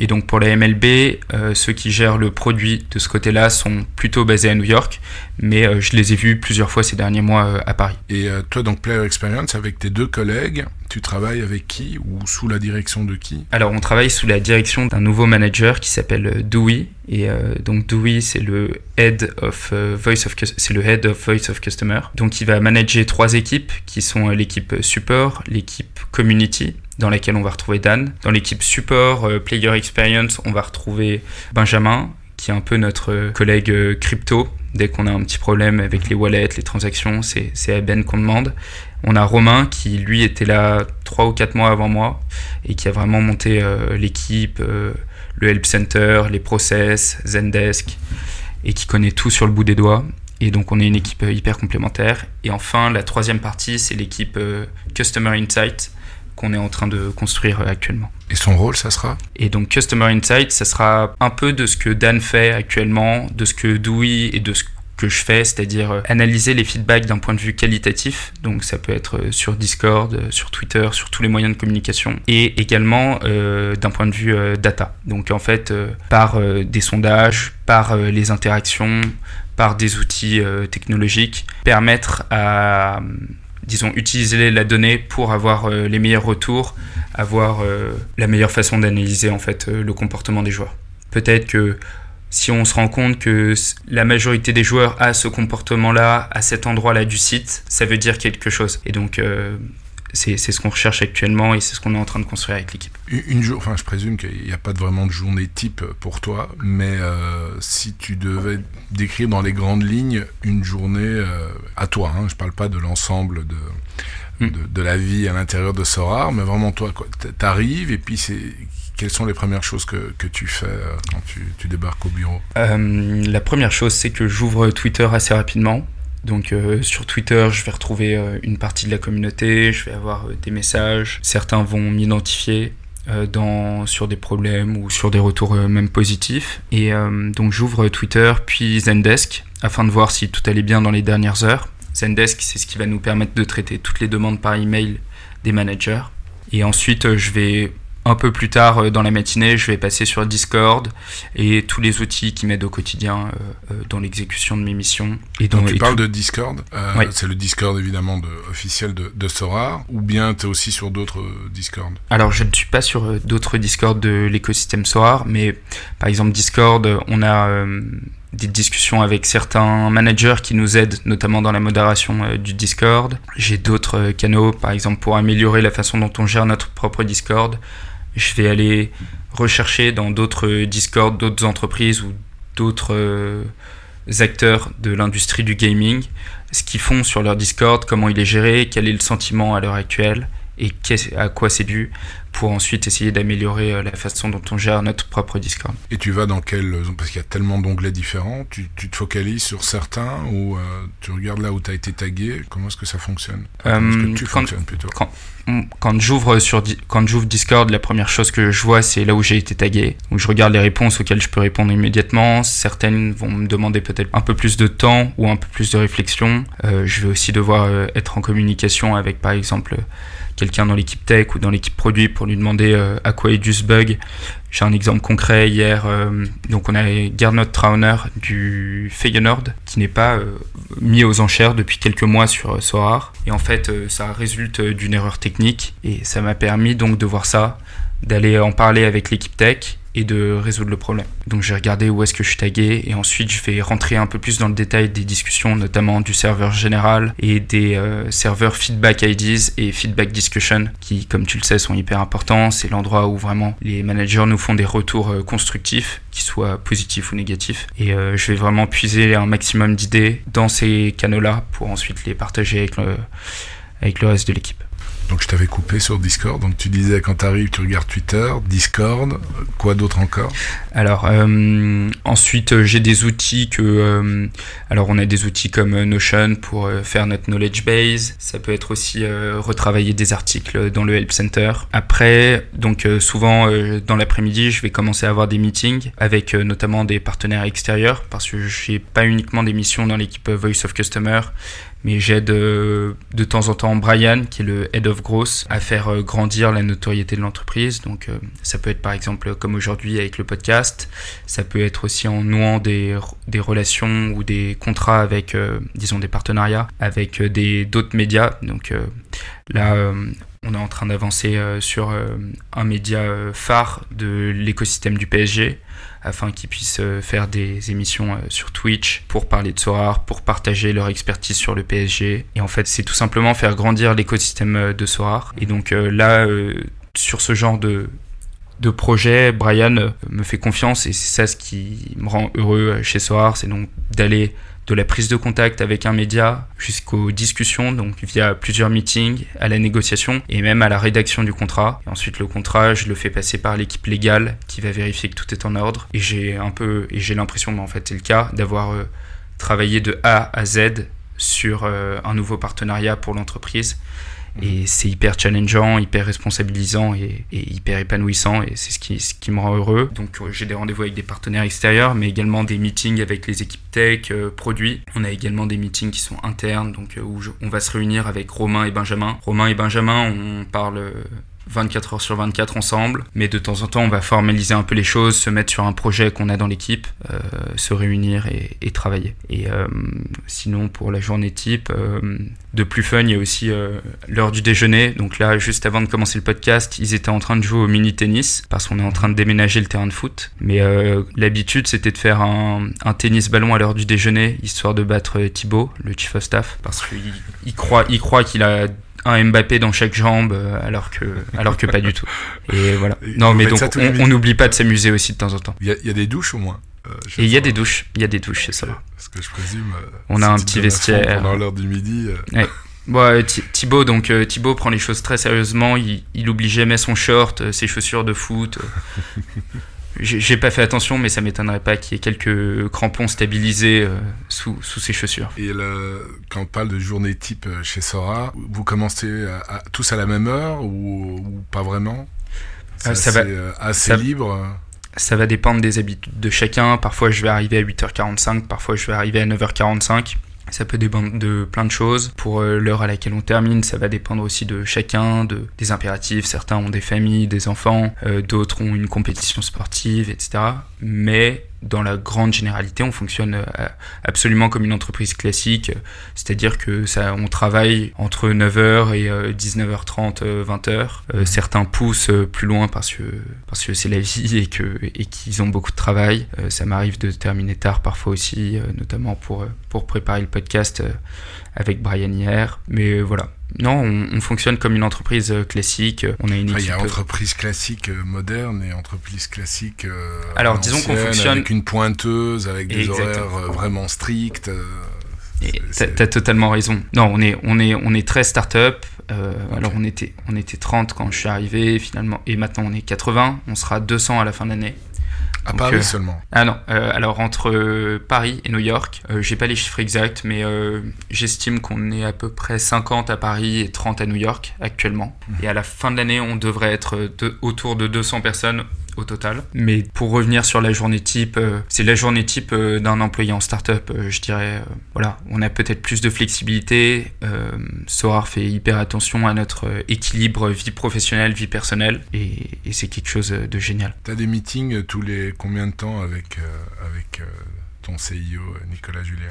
et donc pour la MLB, ceux qui gèrent le produit de ce côté-là sont plutôt basés à New York, mais je les ai vus plusieurs fois ces derniers mois à Paris. Et toi donc Player Experience avec tes deux collègues, tu travailles avec qui ou sous la direction de qui Alors on travaille sous la direction d'un nouveau manager qui s'appelle euh, Dewey et euh, donc Dewey c'est le head of euh, voice of c'est le head of voice of customer. Donc il va manager trois équipes qui sont l'équipe support, l'équipe community dans laquelle on va retrouver Dan. Dans l'équipe support player experience, on va retrouver Benjamin qui est un peu notre collègue crypto dès qu'on a un petit problème avec les wallets, les transactions, c'est à Ben qu'on demande. On a Romain qui lui était là trois ou quatre mois avant moi et qui a vraiment monté euh, l'équipe, euh, le help center, les process, Zendesk et qui connaît tout sur le bout des doigts. Et donc on est une équipe euh, hyper complémentaire. Et enfin la troisième partie c'est l'équipe Customer Insight qu'on est en train de construire actuellement. Et son rôle, ça sera? Et donc Customer Insight, ça sera un peu de ce que Dan fait actuellement, de ce que Dewey et de ce que je fais, c'est-à-dire euh, analyser les feedbacks d'un point de vue qualitatif, donc ça peut être euh, sur Discord, euh, sur Twitter, sur tous les moyens de communication, et également d'un point de vue data. Donc en fait, par des sondages, par les interactions, par des outils technologiques, permettre à disons, utiliser la donnée pour avoir les meilleurs retours, avoir la meilleure façon d'analyser en fait le comportement des joueurs. Peut-être que si on se rend compte que la majorité des joueurs a ce comportement-là, à cet endroit-là du site, ça veut dire quelque chose. Et donc, euh, c'est ce qu'on recherche actuellement et c'est ce qu'on est en train de construire avec l'équipe. Une, jour, enfin, je présume qu'il n'y a pas vraiment de journée type pour toi, mais euh, si tu devais décrire dans les grandes lignes une journée euh, à toi, hein, je ne parle pas de l'ensemble de, hmm. de, de, la vie à l'intérieur de Sorar, mais vraiment toi, tu arrives et puis c'est quelles sont les premières choses que, que tu fais euh, quand tu, tu, débarques au bureau? Euh, La première chose, c'est que j'ouvre Twitter assez rapidement. Donc euh, sur Twitter, je vais retrouver une partie de la communauté, je vais avoir des messages. Certains vont m'identifier sur des problèmes ou sur des retours même positifs. Et donc j'ouvre Twitter puis Zendesk afin de voir si tout allait bien dans les dernières heures. Zendesk, c'est ce qui va nous permettre de traiter toutes les demandes par email des managers. Et ensuite, je vais un peu plus tard euh, dans la matinée, je vais passer sur Discord et tous les outils qui m'aident au quotidien euh, euh, dans l'exécution de mes missions. Et donc, tu parles de Discord, c'est le Discord évidemment de, officiel de, de Sora, ou bien tu es aussi sur d'autres Discord? Alors je ne suis pas sur d'autres Discord de l'écosystème Sora, mais par exemple Discord, on a des discussions avec certains managers qui nous aident, notamment dans la modération du Discord. J'ai d'autres canaux, par exemple, pour améliorer la façon dont on gère notre propre Discord je vais aller rechercher dans d'autres Discord, d'autres entreprises ou d'autres euh, acteurs de l'industrie du gaming ce qu'ils font sur leur Discord, comment il est géré, quel est le sentiment à l'heure actuelle et à quoi c'est dû pour ensuite essayer d'améliorer euh, la façon dont on gère notre propre Discord. Et tu vas dans quel... Parce qu'il y a tellement d'onglets différents, tu, tu, te focalises sur certains ou euh, tu regardes là où tu as été tagué Comment est-ce que ça fonctionne? Comment est-ce que tu fonctionnes plutôt? quand j'ouvre sur quand j'ouvre Discord, la première chose que je vois c'est là où j'ai été tagué. Donc je regarde les réponses auxquelles je peux répondre immédiatement. Certaines vont me demander peut-être un peu plus de temps ou un peu plus de réflexion. Euh, je vais aussi devoir euh, être en communication avec par exemple quelqu'un dans l'équipe tech ou dans l'équipe produit pour lui demander euh, à quoi est dû ce bug. J'ai un exemple concret hier. Euh, donc on a Gernot Trauner du Feyenoord qui n'est pas euh, mis aux enchères depuis quelques mois sur Sorar. Et en fait, ça résulte d'une erreur technique et ça m'a permis donc de voir ça, d'aller en parler avec l'équipe tech et de résoudre le problème. Donc j'ai regardé où est-ce que je suis tagué et ensuite je vais rentrer un peu plus dans le détail des discussions, notamment du serveur général et des euh, serveurs feedback IDs et feedback discussion qui, comme tu le sais, sont hyper importants. C'est l'endroit où vraiment les managers nous font des retours euh, constructifs, qu'ils soient positifs ou négatifs. Et euh, je vais vraiment puiser un maximum d'idées dans ces canaux-là pour ensuite les partager avec le, avec le reste de l'équipe. Donc je t'avais coupé sur Discord. Donc tu disais quand tu arrives, tu regardes Twitter, Discord, quoi d'autre encore? Alors euh, ensuite euh, j'ai des outils que euh, alors on a des outils comme Notion pour faire notre knowledge base. Ça peut être aussi retravailler des articles dans le Help Center. Après donc souvent dans l'après-midi je vais commencer à avoir des meetings avec notamment des partenaires extérieurs parce que j'ai pas uniquement des missions dans l'équipe Voice of Customer mais j'aide euh, de temps en temps Brian, qui est le Head of Growth, à faire euh, grandir la notoriété de l'entreprise. Donc euh, ça peut être par exemple comme aujourd'hui avec le podcast, ça peut être aussi en nouant des, relations ou des contrats avec, disons, des partenariats avec d'autres médias. Donc là, on est en train d'avancer sur un média phare de l'écosystème du PSG afin qu'ils puissent euh, faire des émissions euh, sur Twitch pour parler de Sorar, pour partager leur expertise sur le PSG. Et en fait, c'est tout simplement faire grandir l'écosystème euh, de Sorar. Et donc là, sur ce genre de, de projet, Brian me fait confiance et c'est ça ce qui me rend heureux chez Soar, c'est donc d'aller de la prise de contact avec un média jusqu'aux discussions, donc via plusieurs meetings, à la négociation et même à la rédaction du contrat. Ensuite, le contrat, je le fais passer par l'équipe légale qui va vérifier que tout est en ordre. Et j'ai un peu, et j'ai l'impression, mais en fait c'est le cas, d'avoir euh, travaillé de A à Z sur euh, un nouveau partenariat pour l'entreprise et c'est hyper challengeant, hyper responsabilisant et, hyper épanouissant. Et c'est ce qui, ce qui me rend heureux. Donc euh, j'ai des rendez-vous avec des partenaires extérieurs, mais également des meetings avec les équipes tech, euh, produits. On a également des meetings qui sont internes, donc euh, où on va se réunir avec Romain et Benjamin. Romain et Benjamin, on parle 24 heures sur 24 ensemble, mais de temps en temps, on va formaliser un peu les choses, se mettre sur un projet qu'on a dans l'équipe, euh, se réunir et, et travailler. Et euh, sinon, pour la journée type, euh, de plus fun, il y a aussi euh, l'heure du déjeuner. Donc là, juste avant de commencer le podcast, ils étaient en train de jouer au mini-tennis parce qu'on est en train de déménager le terrain de foot. Mais euh, l'habitude, c'était de faire un, un tennis ballon à l'heure du déjeuner, histoire de battre euh, Thibaut, le chief of staff, parce qu'il il croit qu'il a un Mbappé dans chaque jambe, euh, alors que, alors que pas du tout. Et voilà. Non, mais donc ça on- n'oublie pas de s'amuser aussi de temps en temps. Il y, a- il y a des douches au moins. euh, Et il y a des douches, il y a des douches chez Sora. Parce que je présume. euh, On a un petit vestiaire. Pendant l'heure du midi. euh, Bon, Thi- Thibaut, donc Thibaut prend les choses très sérieusement. Il, il oublie jamais son short, ses chaussures de foot. euh. J'ai pas fait attention, mais ça m'étonnerait pas qu'il y ait quelques crampons stabilisés euh, sous, sous ses chaussures. Et le- quand on parle de journée type euh, chez Sora, vous commencez à- à- tous à la même heure ou, ou pas vraiment? C'est Ah, ça assez, va- euh, assez ça- libre? Ça va dépendre des habitudes de chacun. Parfois, je vais arriver à 8h45, parfois, je vais arriver à 9h45. Ça peut dépendre de plein de choses. Pour euh, l'heure à laquelle on termine, ça va dépendre aussi de chacun, de, des impératifs. Certains ont des familles, des enfants, euh, d'autres ont une compétition sportive, etc. Mais dans la grande généralité, on fonctionne euh, absolument comme une entreprise classique. C'est-à-dire que ça, on travaille entre 9h et euh, 19h30, euh, 20h. Euh, certains poussent euh, plus loin parce que parce que c'est la vie et que et qu'ils ont beaucoup de travail. Euh, ça m'arrive de terminer tard parfois aussi, euh, notamment pour euh, pour préparer le podcast euh, avec Brian hier. Mais euh, voilà. Non, on, on fonctionne comme une entreprise euh, classique. On a une Enfin, il y a entreprise classique euh, moderne et entreprise classique. euh, Alors, disons qu'on fonctionne- Avec une pointeuse, avec des Exactement. horaires euh, vraiment stricts. euh, T'as totalement raison. Non, on est, on est, on est très start-up. Euh, Alors on était, on était 30 quand je suis arrivé finalement, et maintenant on est 80. On sera 200 à la fin de l'année. À donc, Paris euh, seulement. Ah non, euh, alors entre euh, Paris et New York, j'ai pas les chiffres exacts, mais j'estime qu'on est à peu près 50 à Paris et 30 à New York actuellement. Et à la fin de l'année, on devrait être de- autour de 200 personnes total. Mais pour revenir sur la journée type, euh, c'est la journée type euh, d'un employé en start-up, euh, je dirais. voilà, on a peut-être plus de flexibilité. Sorar fait hyper attention à notre équilibre vie professionnelle, vie personnelle, et, c'est quelque chose de génial. Tu as des meetings tous les combien de temps avec, avec ton CIO, Nicolas Julien?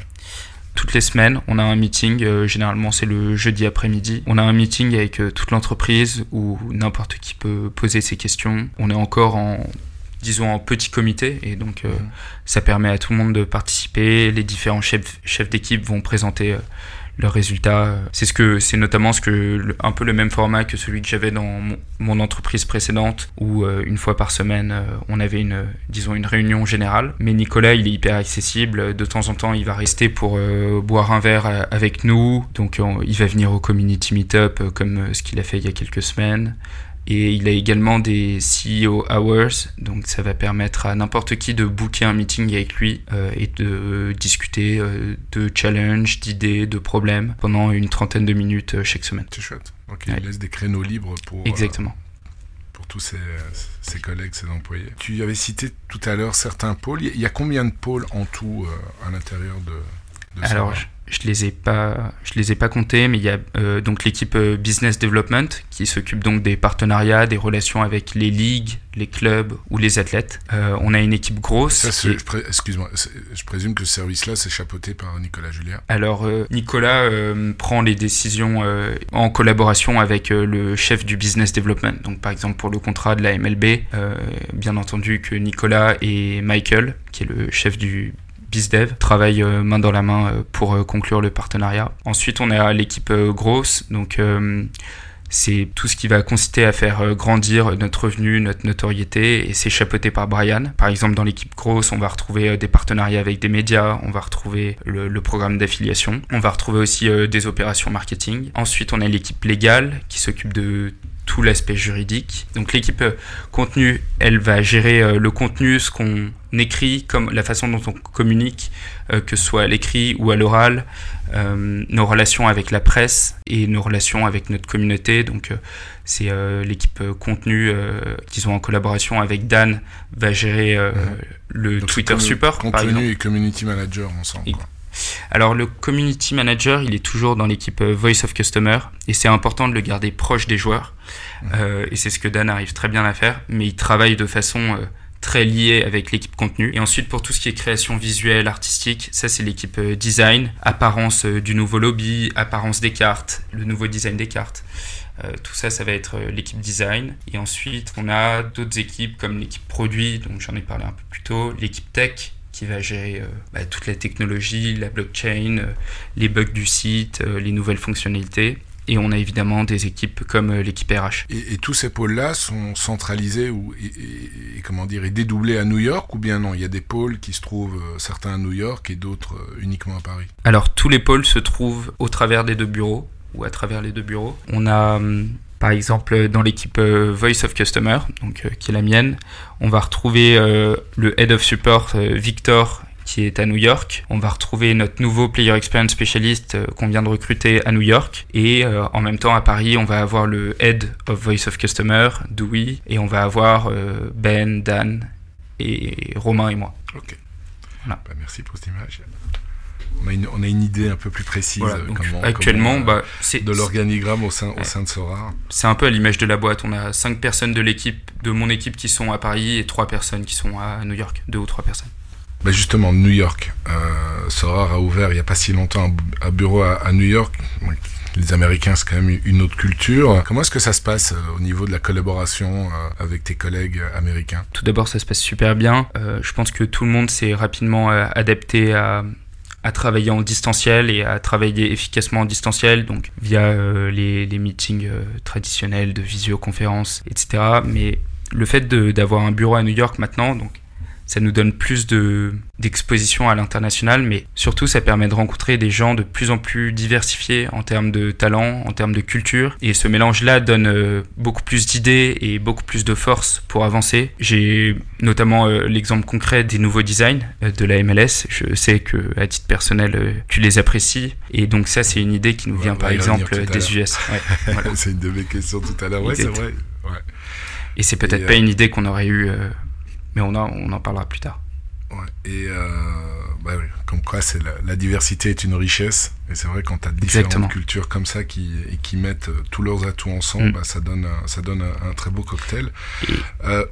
Toutes les semaines, on a un meeting, euh, généralement c'est le jeudi après-midi. On a un meeting avec euh, toute l'entreprise où n'importe qui peut poser ses questions. On est encore en, disons, en petit comité et donc euh, Mhm. ça permet à tout le monde de participer. Les différents chefs, chefs d'équipe vont présenter leurs résultats. C'est ce que, c'est notamment ce que, un peu le même format que celui que j'avais dans mon, entreprise précédente où euh, une fois par semaine euh, on avait une, disons, une réunion générale. Mais Nicolas, il est hyper accessible. De temps en temps, il va rester pour euh, boire un verre avec nous. Donc, on- il va venir au community meetup comme ce qu'il a fait il y a quelques semaines. Et il a également des CEO Hours, donc ça va permettre à n'importe qui de booker un meeting avec lui euh, et de euh, discuter euh, de challenges, d'idées, de problèmes pendant une trentaine de minutes chaque semaine. C'est chouette. Donc Ouais. il laisse des créneaux libres pour, euh, Exactement. pour tous ses, ses collègues, ses employés. Tu avais cité tout à l'heure certains pôles. Il y a- combien de pôles en tout à l'intérieur de, de Alors, je, les ai pas, je les ai pas comptés, mais il y a euh, donc l'équipe euh, Business Development qui s'occupe donc des partenariats, des relations avec les ligues, les clubs ou les athlètes. Euh, on a une équipe grosse. Excuse-moi, je présume que ce service-là, c'est chapeauté par Nicolas Julien. Alors euh, Nicolas prend les décisions en collaboration avec le chef du business development. Donc par exemple pour le contrat de la MLB, bien entendu que Nicolas et Michael, qui est le chef du BizDev, travaillent euh, main dans la main euh, pour euh, conclure le partenariat. Ensuite on a l'équipe grosse, donc c'est tout ce qui va consister à faire grandir notre revenu, notre notoriété, et c'est chapeauté par Brian. Par exemple, dans l'équipe grosse, on va retrouver des partenariats avec des médias, on va retrouver le, programme d'affiliation, on va retrouver aussi des opérations marketing. Ensuite, on a l'équipe légale qui s'occupe de tout l'aspect juridique. Donc l'équipe euh, contenu, elle va gérer euh, le contenu, ce qu'on écrit, comme la façon dont on communique, euh, que ce soit à l'écrit ou à l'oral, nos relations avec la presse et nos relations avec notre communauté. Donc c'est l'équipe contenu qui sont en collaboration avec Dan va gérer Mhm. le Donc, Twitter support par exemple. Contenu et community manager ensemble. Quoi. Alors le community manager, il est toujours dans l'équipe euh, Voice of Customer et c'est important de le garder proche des joueurs. Euh, et c'est ce que Dan arrive très bien à faire, mais il travaille de façon euh, très liée avec l'équipe contenu. Et ensuite pour tout ce qui est création visuelle, artistique, ça c'est l'équipe design, apparence du nouveau lobby, apparence des cartes, le nouveau design des cartes. tout ça, ça va être l'équipe design. Et ensuite, on a d'autres équipes comme l'équipe produit, donc j'en ai parlé un peu plus tôt, l'équipe tech, qui va gérer euh, bah, toute la technologie, la blockchain, euh, les bugs du site, euh, les nouvelles fonctionnalités. Et on a évidemment des équipes comme l'équipe RH. Et, tous ces pôles-là sont centralisés ou et, comment dire et dédoublés à New York ou bien non? Il y a des pôles qui se trouvent certains à New York et d'autres uniquement à Paris. Alors tous les pôles se trouvent au travers des deux bureaux ou à travers les deux bureaux. On a hum, par exemple, dans l'équipe euh, Voice of Customer, donc, euh, qui est la mienne, on va retrouver euh, le Head of Support Victor qui est à New York. On va retrouver notre nouveau Player Experience Specialist qu'on vient de recruter à New York. Et en même temps, à Paris, on va avoir le Head of Voice of Customer, Dewey, et on va avoir Ben, Dan et Romain et moi. Ok. Voilà. Bah, merci pour cette image on a, une, idée un peu plus précise actuellement bah, de l'organigramme au sein, au sein de Sora. C'est un peu à l'image de la boîte. On a cinq personnes de l'équipe, de mon équipe qui sont à Paris et trois personnes qui sont à New York, deux ou trois personnes. Bah justement, New York. Euh, Sora a ouvert il n'y a pas si longtemps un, bureau à, New York. Les Américains, c'est quand même une autre culture. Comment est-ce que ça se passe euh, au niveau de la collaboration euh, avec tes collègues américains? Tout d'abord, ça se passe super bien. je pense que tout le monde s'est rapidement adapté à, à travailler en distanciel et à travailler efficacement en distanciel, donc via euh, les, les, meetings euh, traditionnels de visioconférence, etc. Mais le fait d'avoir un bureau à New York maintenant, donc ça nous donne plus d'exposition à l'international, mais surtout ça permet de rencontrer des gens de plus en plus diversifiés en termes de talent, en termes de culture. Et ce mélange-là donne euh, beaucoup plus d'idées et beaucoup plus de force pour avancer. J'ai notamment euh, l'exemple concret des nouveaux designs euh, de la MLS. Je sais que à titre personnel, tu les apprécies. Et donc ça, c'est une idée qui nous vient par exemple des US. c'est une de mes questions tout à l'heure. Ouais, c'est vrai. Et c'est peut-être pas une idée qu'on aurait eue mais on, on en parlera plus tard. Et euh, bah comme quoi, c'est la, diversité est une richesse. Et c'est vrai quand tu as différentes cultures comme ça qui, et qui mettent euh, tous leurs atouts ensemble, mm. bah, ça donne, un, ça donne un, très beau cocktail. Et, euh,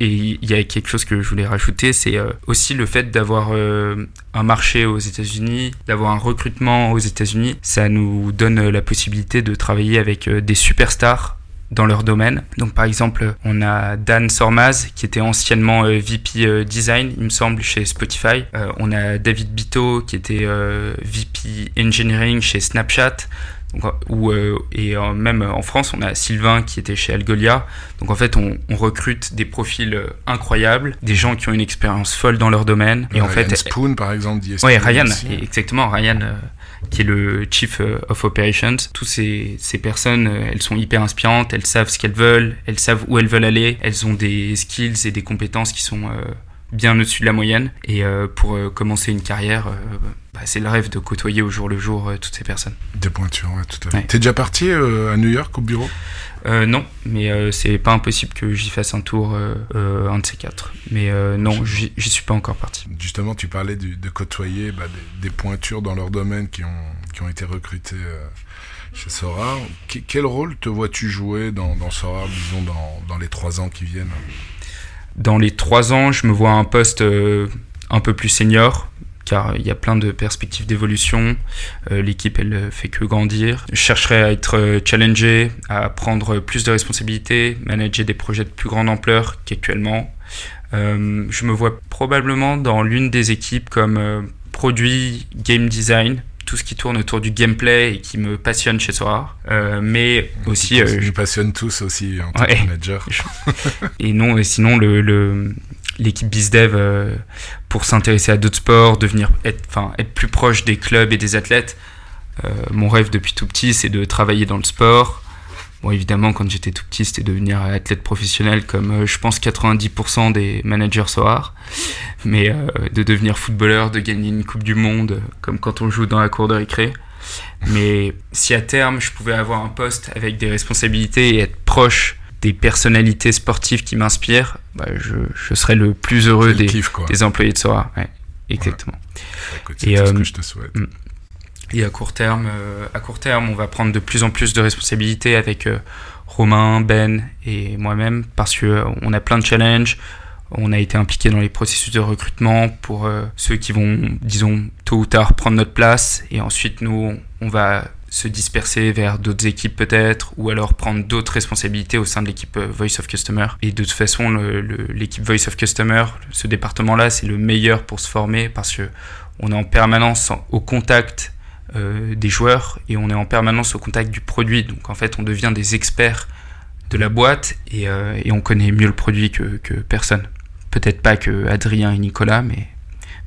il y a quelque chose que je voulais rajouter, c'est aussi le fait d'avoir un marché aux États-Unis, d'avoir un recrutement aux États-Unis. Ça nous donne la possibilité de travailler avec des superstars dans leur domaine. Donc par exemple, on a Dan Sormaz qui était anciennement euh, VP euh, Design, il me semble, chez Spotify. Euh, on a David Bito qui était VP Engineering chez Snapchat. Ou, et même en France, on a Sylvain qui était chez Algolia. Donc en fait, on, recrute des profils incroyables, des gens qui ont une expérience folle dans leur domaine. Et en fait, Spoon par exemple, Oui, Ryan, exactement. Ryan qui est le Chief euh, of Operations. Toutes ces, ces personnes, euh, elles sont hyper inspirantes, elles savent ce qu'elles veulent, elles savent où elles veulent aller, elles ont des skills et des compétences qui sont euh, bien au-dessus de la moyenne. Et pour commencer une carrière, bah, c'est le rêve de côtoyer au jour le jour toutes ces personnes. Des pointures, ouais, tout à fait. T'es déjà parti à New York au bureau? Euh, non, mais euh, c'est pas impossible que j'y fasse un tour, euh, un de ces quatre. Mais non, j'y suis pas encore parti. Justement, tu parlais de côtoyer bah, des, pointures dans leur domaine qui ont, qui ont été recrutées chez Sora. quel rôle te vois-tu jouer dans, dans Sora, disons, dans, dans, les trois ans qui viennent? Dans les trois ans, je me vois un poste un peu plus senior, car il y a plein de perspectives d'évolution. Euh, l'équipe, elle fait que grandir. Je chercherai à être euh, challengé, à prendre plus de responsabilités, manager des projets de plus grande ampleur qu'actuellement. Euh, je me vois probablement dans l'une des équipes comme produit, game design, tout ce qui tourne autour du gameplay et qui me passionne chez Sora. mais aussi. Euh, je passionne tous aussi en tant que manager. et non, sinon, le, le, l'équipe BizDev euh, pour s'intéresser à d'autres sports, devenir être, enfin, être plus proche des clubs et des athlètes. Euh, mon rêve depuis tout petit, c'est de travailler dans le sport. Bon, évidemment, quand j'étais tout petit, c'était devenir athlète professionnel, comme euh, je pense 90% des managers SOAR. Mais de devenir footballeur, de gagner une Coupe du Monde, comme quand on joue dans la cour de récré. Mais si à terme, je pouvais avoir un poste avec des responsabilités et être proche des personnalités sportives qui m'inspirent, bah, je, je, serais le plus heureux des, des, employés de Sora. exactement. C'est Et, ce euh, que je te souhaite. Et à court terme, euh, à court terme, on va prendre de plus en plus de responsabilités avec euh, Romain, Ben et moi-même parce que euh, on a plein de challenges. On a été impliqué dans les processus de recrutement pour ceux qui vont, disons, tôt ou tard prendre notre place. Et ensuite, nous, on va se disperser vers d'autres équipes peut-être, ou alors prendre d'autres responsabilités au sein de l'équipe Voice of Customer. Et de toute façon, l'équipe Voice of Customer, ce département-là, c'est le meilleur pour se former parce que on est en permanence en- au contact euh, des joueurs et on est en permanence au contact du produit. Donc en fait, on devient des experts de la boîte et, euh, et on connaît mieux le produit que, que personne. Peut-être pas que Adrien et Nicolas, mais,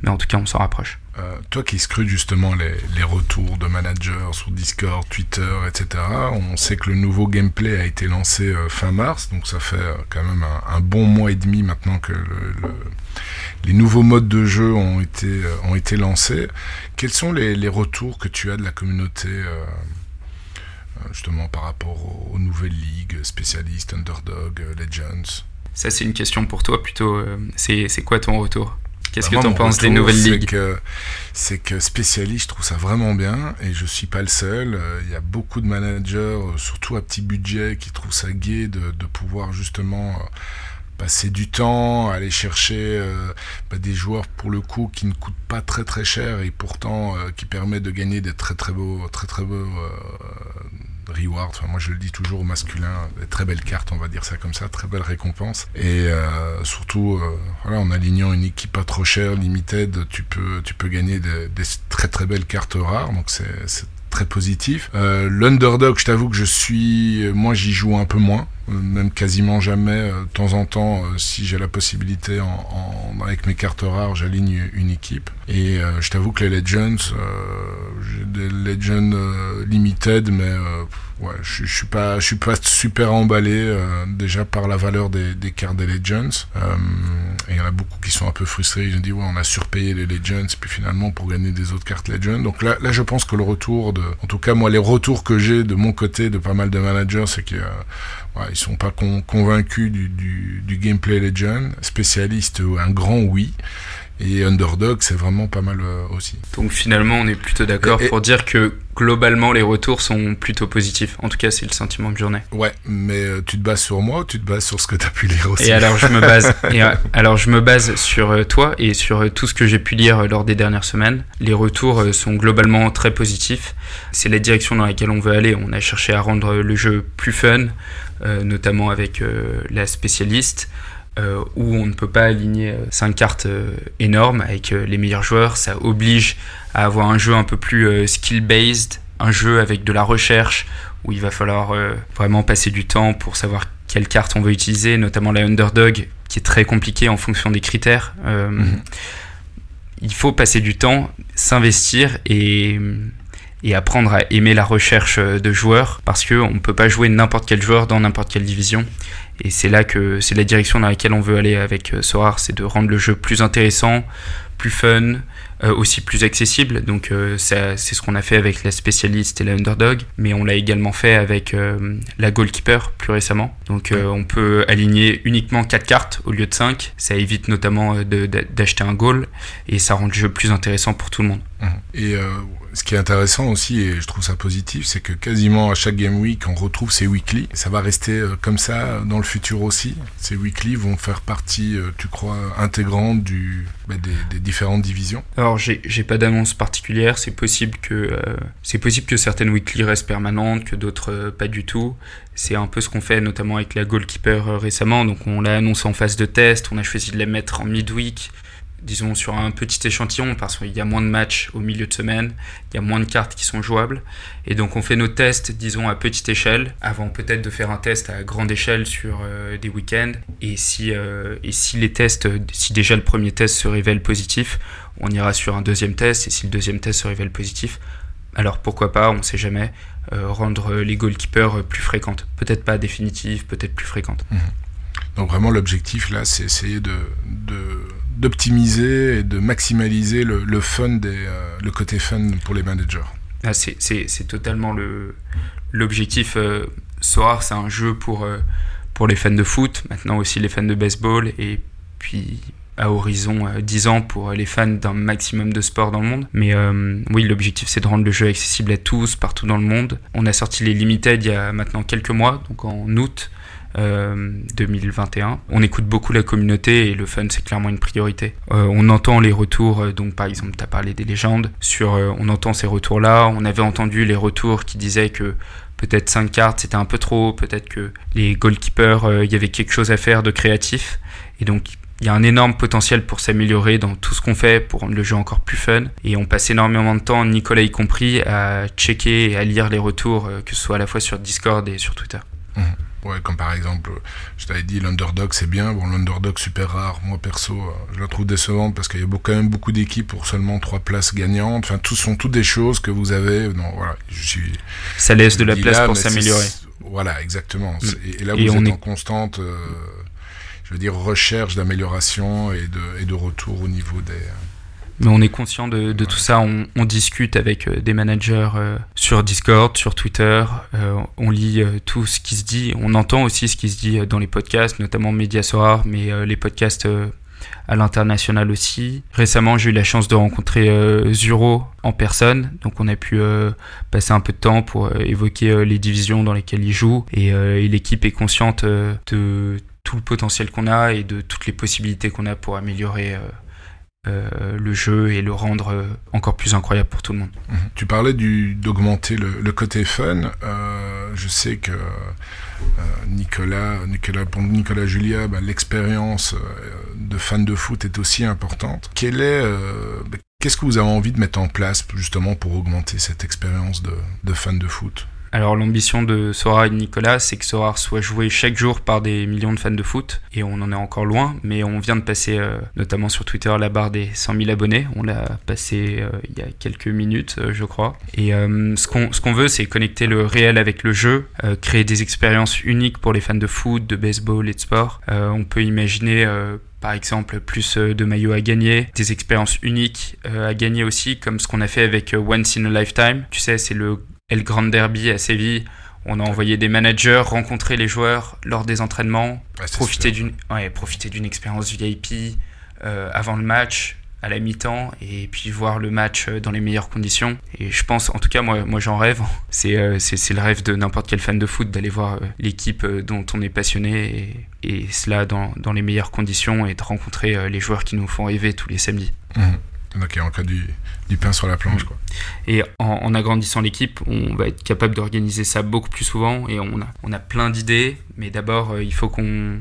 mais en tout cas, on s'en rapproche. Euh, toi qui scrutes justement les, les retours de managers sur Discord, Twitter, etc., on sait que le nouveau gameplay a été lancé euh, fin mars, donc ça fait euh, quand même un, bon mois et demi maintenant que le- le- les nouveaux modes de jeu ont été, ont été lancés. Quels sont les, les retours que tu as de la communauté justement par rapport aux, nouvelles ligues, spécialistes, underdog, legends? Ça, c'est une question pour toi plutôt. c'est quoi ton retour? Qu'est-ce Bah, que tu en penses des nouvelles ligues que- C'est que spécialiste, je trouve ça vraiment bien et je suis pas le seul. Euh, Il y a beaucoup de managers, euh, surtout à petit budget, qui trouvent ça gai de, de pouvoir justement euh, passer du temps, aller chercher euh, bah, des joueurs pour le coup qui ne coûtent pas très très cher et pourtant euh, qui permettent de gagner des très très beaux très très beaux euh, rewards. Enfin, moi je le dis toujours au masculin, très belles cartes, on va dire ça comme ça, très belles récompenses. Et euh, surtout, euh, voilà, en alignant une équipe pas trop chère, limited, tu peux tu peux gagner des, très très belles cartes rares. Donc c'est très positif. Euh, L'underdog, je t'avoue que je suis, moi j'y joue un peu moins, même quasiment jamais. euh, De temps en temps, euh, si j'ai la possibilité, en, en- avec mes cartes rares, j'aligne une équipe. Et euh, je t'avoue que les Legends, euh, j'ai des Legends euh, limited, mais euh, ouais, je, je suis pas, pas super emballé déjà par la valeur des, des cartes des Legends. Et il y en a beaucoup qui sont un peu frustrés. Ils ont dit ouais, on a surpayé les Legends, puis finalement pour gagner des autres cartes Legends. Donc là, là, je pense que le retour de, en tout cas moi, les retours que j'ai de mon côté de pas mal de managers, c'est que ouais, ils sont pas con- convaincus du, du, du gameplay Legend. Spécialiste, un grand oui. Et Underdog, c'est vraiment pas mal euh, aussi. Donc finalement, on est plutôt d'accord pour dire que globalement, les retours sont plutôt positifs. En tout cas, c'est le sentiment que j'en ai. Ouais, mais euh, tu te bases sur moi ou tu te bases sur ce que tu as pu lire aussi? Et alors je me base, et, euh, alors je me base sur toi et sur tout ce que j'ai pu lire lors des dernières semaines. Les retours sont globalement très positifs. C'est la direction dans laquelle on veut aller. On a cherché à rendre le jeu plus fun, notamment avec euh, la spécialiste. euh, où on ne peut pas aligner 5 cartes euh, énormes avec euh, les meilleurs joueurs. Ça oblige à avoir un jeu un peu plus euh, skill-based, un jeu avec de la recherche, où il va falloir euh, vraiment passer du temps pour savoir quelle carte on veut utiliser, notamment la underdog, qui est très compliquée en fonction des critères. Euh, Mhm. Il faut passer du temps, s'investir et, et apprendre à aimer la recherche de joueurs, parce qu'on ne peut pas jouer n'importe quel joueur dans n'importe quelle division. Et c'est là que c'est la direction dans laquelle on veut aller avec euh, Sorar, c'est de rendre le jeu plus intéressant, plus fun, euh, aussi plus accessible. Donc euh, c'est ce qu'on a fait avec la spécialiste et la underdog, mais on l'a également fait avec euh, la goalkeeper plus récemment. Donc euh, on peut aligner uniquement 4 cartes au lieu de 5. Ça évite notamment euh, d'acheter un goal et ça rend le jeu plus intéressant pour tout le monde. Mhm. Et euh, ce qui est intéressant aussi, et je trouve ça positif, c'est que quasiment à chaque Game Week, on retrouve ces weekly. Ça va rester euh, comme ça dans le futur aussi. Ces weekly vont faire partie, euh, tu crois, intégrante bah, des, différentes divisions. Alors j'ai pas d'annonce particulière, c'est possible que euh, c'est possible que certaines weekly restent permanentes, que d'autres pas du tout. C'est un peu ce qu'on fait notamment avec la goalkeeper récemment, donc on l'a annoncé en phase de test, on a choisi de la mettre en midweek, disons sur un petit échantillon parce qu'il y a moins de matchs au milieu de semaine, il y a moins de cartes qui sont jouables. Et donc on fait nos tests disons à petite échelle avant peut-être de faire un test à grande échelle sur euh, des week-ends. Et si euh, et si les tests si déjà le premier test se révèle positif on ira sur un deuxième test. Et si le deuxième test se révèle positif alors pourquoi pas on sait jamais euh, rendre les goalkeepers plus fréquentes. Peut-être pas définitives peut-être plus fréquentes. Donc vraiment, l'objectif là, c'est essayer de- d'optimiser et de maximaliser le, fun des, euh, le côté fun pour les managers. Ah, c'est, totalement le, l'objectif. Euh, Soar, c'est un jeu pour, euh, pour les fans de foot, maintenant aussi les fans de baseball, et puis à horizon 10 ans pour les fans d'un maximum de sport dans le monde. Mais oui, l'objectif c'est de rendre le jeu accessible à tous, partout dans le monde. On a sorti les Limited il y a maintenant quelques mois, donc en août. 2021. On écoute beaucoup la communauté et le fun c'est clairement une priorité. on entend les retours, donc par exemple tu as parlé des légendes, sur, on entend ces retours là, on avait entendu les retours qui disaient que peut-être 5 cartes c'était un peu trop, peut-être que les goalkeepers, euh, il y avait quelque chose à faire de créatif. Et donc il y a un énorme potentiel pour s'améliorer dans tout ce qu'on fait, pour rendre le jeu encore plus fun. Et on passe énormément de temps, Nicolas y compris, à checker et à lire les retours, euh, que ce soit à la fois sur Discord et sur Twitter. Mmh. Ouais, comme par exemple, je t'avais dit l'underdog c'est bien. Bon, l'underdog super rare. Moi perso, euh, je la trouve décevante parce qu'il y a quand même beaucoup d'équipes pour seulement trois places gagnantes. Enfin, tout sont toutes des choses que vous avez. Non, voilà, je suis. Ça laisse de la place pour s'améliorer. Voilà, exactement. Mm. Et, là, vous êtes en constante, euh, je veux dire, recherche d'amélioration et de, et de retour au niveau des mais on est conscient de, tout ça, on, discute avec euh, des managers euh, sur Discord, sur Twitter, euh, on lit tout ce qui se dit, on entend aussi ce qui se dit dans les podcasts, notamment Mediasoir, mais les podcasts à l'international aussi. Récemment, j'ai eu la chance de rencontrer Zuro en personne, donc on a pu passer un peu de temps pour évoquer les divisions dans lesquelles il joue, et, et l'équipe est consciente de tout le potentiel qu'on a et de toutes les possibilités qu'on a pour améliorer euh, le jeu et le rendre euh, encore plus incroyable pour tout le monde. Mhm. Tu parlais d'augmenter le, côté fun. Euh, je sais que Nicolas, Nicolas, pour Nicolas Julia, bah, l'expérience de fan de foot est aussi importante. Est, bah, qu'est-ce que vous avez envie de mettre en place justement pour augmenter cette expérience de fan de foot? Alors l'ambition de Sora et de Nicolas, c'est que Sora soit joué chaque jour par des millions de fans de foot, et on en est encore loin, mais on vient de passer, euh, notamment sur Twitter, la barre des 100 000 abonnés. On l'a passé euh, il y a quelques minutes, euh, je crois. Et ce qu'on ce qu'on veut, c'est connecter le réel avec le jeu, créer des expériences uniques pour les fans de foot, de baseball et de sport. on peut imaginer par exemple plus de maillots à gagner, des expériences uniques à gagner aussi, comme ce qu'on a fait avec Once in a Lifetime. Tu sais, c'est le et le Grand Derby à Séville, on a envoyé des managers rencontrer les joueurs lors des entraînements, profiter d'une ouais, profiter d'une expérience VIP euh, avant le match, à la mi-temps, et puis voir le match euh, dans les meilleures conditions. Et je pense, en tout cas, moi, moi j'en rêve. Euh, c'est le rêve de n'importe quel fan de foot d'aller voir l'équipe dont on est passionné, et, et cela dans, dans, les meilleures conditions, et de rencontrer les joueurs qui nous font rêver tous les samedis. Mmh. Ok, en cas du, du pain sur la planche. Quoi. Et en, agrandissant l'équipe, on va être capable d'organiser ça beaucoup plus souvent et on a, on a plein d'idées, mais d'abord, euh, il faut qu'on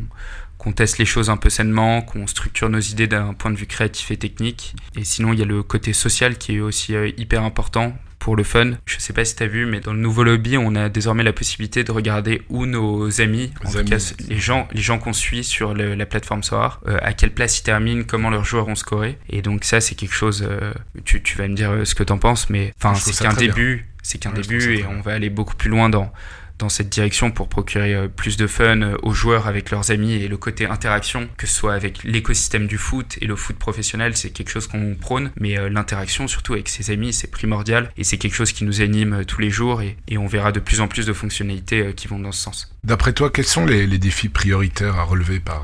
qu'on teste les choses un peu sainement, qu'on structure nos idées d'un point de vue créatif et technique. Et sinon, il y a le côté social qui est aussi euh, hyper important pour le fun. Je sais pas si tu as vu, mais dans le nouveau lobby, on a désormais la possibilité de regarder où nos amis, en tout cas les gens, les gens qu'on suit sur la plateforme Soar, euh, à quelle place ils terminent, comment leurs joueurs ont scoré. Et donc ça, c'est quelque chose. Euh, tu, tu, vas me dire euh, ce que tu en penses, mais enfin, c'est qu'un début. C'est qu'un début et on va aller beaucoup plus loin dans dans cette direction pour procurer euh, plus de fun euh, aux joueurs avec leurs amis et le côté interaction, que ce soit avec l'écosystème du foot et le foot professionnel, c'est quelque chose qu'on prône, mais euh, l'interaction surtout avec ses amis, c'est primordial et c'est quelque chose qui nous anime tous les jours et, on verra de plus en plus de fonctionnalités qui vont dans ce sens. D'après toi, quels sont les, défis prioritaires à relever par,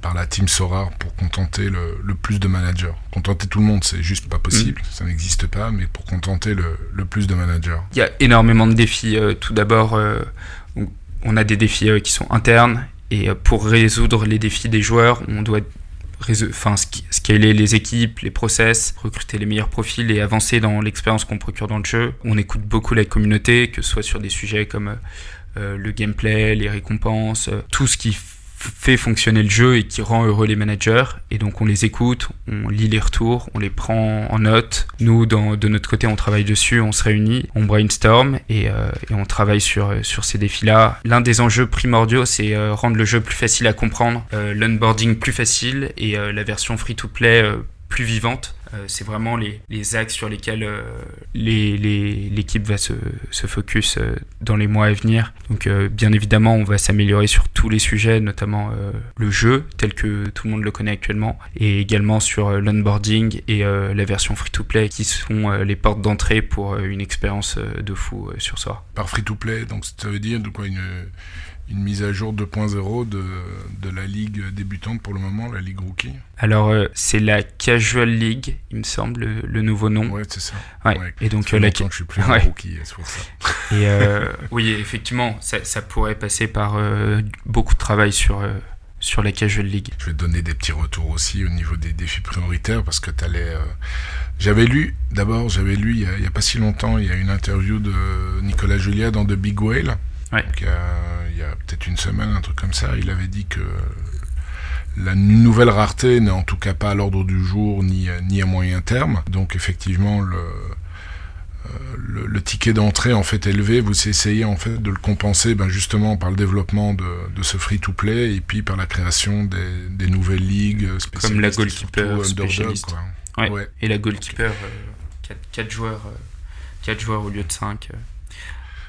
par la team Sora pour contenter le, plus de managers? Contenter tout le monde, c'est juste pas possible, mm. ça n'existe pas, mais pour contenter le, plus de managers. Il y a énormément de défis. tout d'abord, on a des défis euh, qui sont internes et euh, pour résoudre les défis des joueurs, on doit enfin, scaler les équipes, les process, recruter les meilleurs profils et avancer dans l'expérience qu'on procure dans le jeu. On écoute beaucoup la communauté, que ce soit sur des sujets comme euh, le gameplay, les récompenses, tout ce qui fait fonctionner le jeu et qui rend heureux les managers. Et donc on les écoute, on lit les retours, on les prend en note. Nous, dans, de notre côté, on travaille dessus, on se réunit, on brainstorm et, euh, on travaille sur, sur ces défis-là. L'un des enjeux primordiaux, c'est euh, rendre le jeu plus facile à comprendre, euh, l'onboarding plus facile et la version free-to-play plus vivante. Euh, c'est vraiment les, les, axes sur lesquels euh, l'équipe va se, focus euh, dans les mois à venir. Donc bien évidemment, on va s'améliorer sur tous les sujets, notamment le jeu tel que tout le monde le connaît actuellement, et également sur l'onboarding et la version free-to-play qui sont les portes d'entrée pour une expérience de fou sur soi. Par free-to-play, donc ça veut dire de quoi une une mise à jour 2.0 de, de la ligue débutante pour le moment, la ligue rookie Alors, euh, c'est la Casual League, il me semble, le, le nouveau nom. Ouais, c'est ça. Ouais. Ouais, Et donc, euh, la que je suis plus Ouais. rookie, c'est pour ça. Et euh, oui, effectivement, ça, ça pourrait passer par euh, beaucoup de travail sur, sur la Casual League. Je vais te donner des petits retours aussi au niveau des défis prioritaires parce que tu allais. J'avais lu, d'abord, j'avais lu il y, a, il y a pas si longtemps, il y a une interview de Nicolas Julia dans The Big Whale. Ouais. Donc, il y a, peut-être une semaine, un truc comme ça. Il avait dit que la nouvelle rareté n'est en tout cas pas à l'ordre du jour ni, à- ni à moyen terme. Donc, effectivement, le. euh, Le, le ticket d'entrée en fait élevé, vous essayez en fait de le compenser ben, justement par le développement de, de ce free-to-play et puis par la création des, des nouvelles ligues spécialistes Comme la goalkeeper spécialiste. quoi. Ouais. Ouais. Et la goalkeeper, 4 joueurs, euh, quatre joueurs au lieu de 5.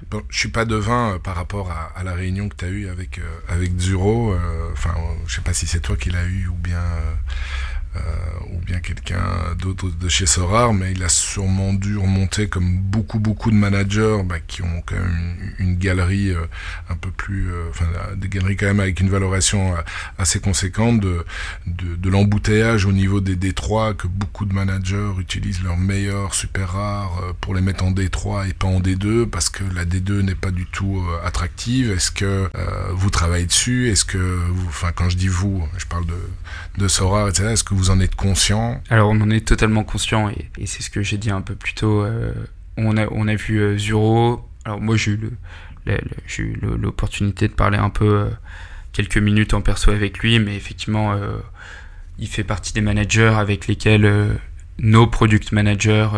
Bon, je suis pas devin euh, par rapport à, la réunion que tu as eue avec, euh, avec Zuro. euh, Enfin, je sais pas si c'est toi qui l'as eu ou bien, euh, ou bien quelqu'un d'autre de chez Sorar, mais il a sûrement dû remonter comme beaucoup, beaucoup de managers bah, qui ont quand même une, galerie euh, un peu plus. euh, Enfin, des galeries quand même avec une valorisation euh, assez conséquente de, de, de l'embouteillage au niveau des D3 que beaucoup de managers utilisent leurs meilleurs super rares euh, pour les mettre en D3 et pas en D2 parce que la D2 n'est pas du tout euh, attractive. Est-ce que euh, vous travaillez dessus? Est-ce que enfin quand je dis vous, je parle de, de Sora, etc. Est-ce que en êtes conscient Alors on en est totalement conscient et, c'est ce que j'ai dit un peu plus tôt. euh, on, a, on a vu euh, Zuro. Alors moi j'ai eu l'opportunité de parler un peu euh, quelques minutes en perso avec lui, mais effectivement il fait partie des managers avec lesquels nos product managers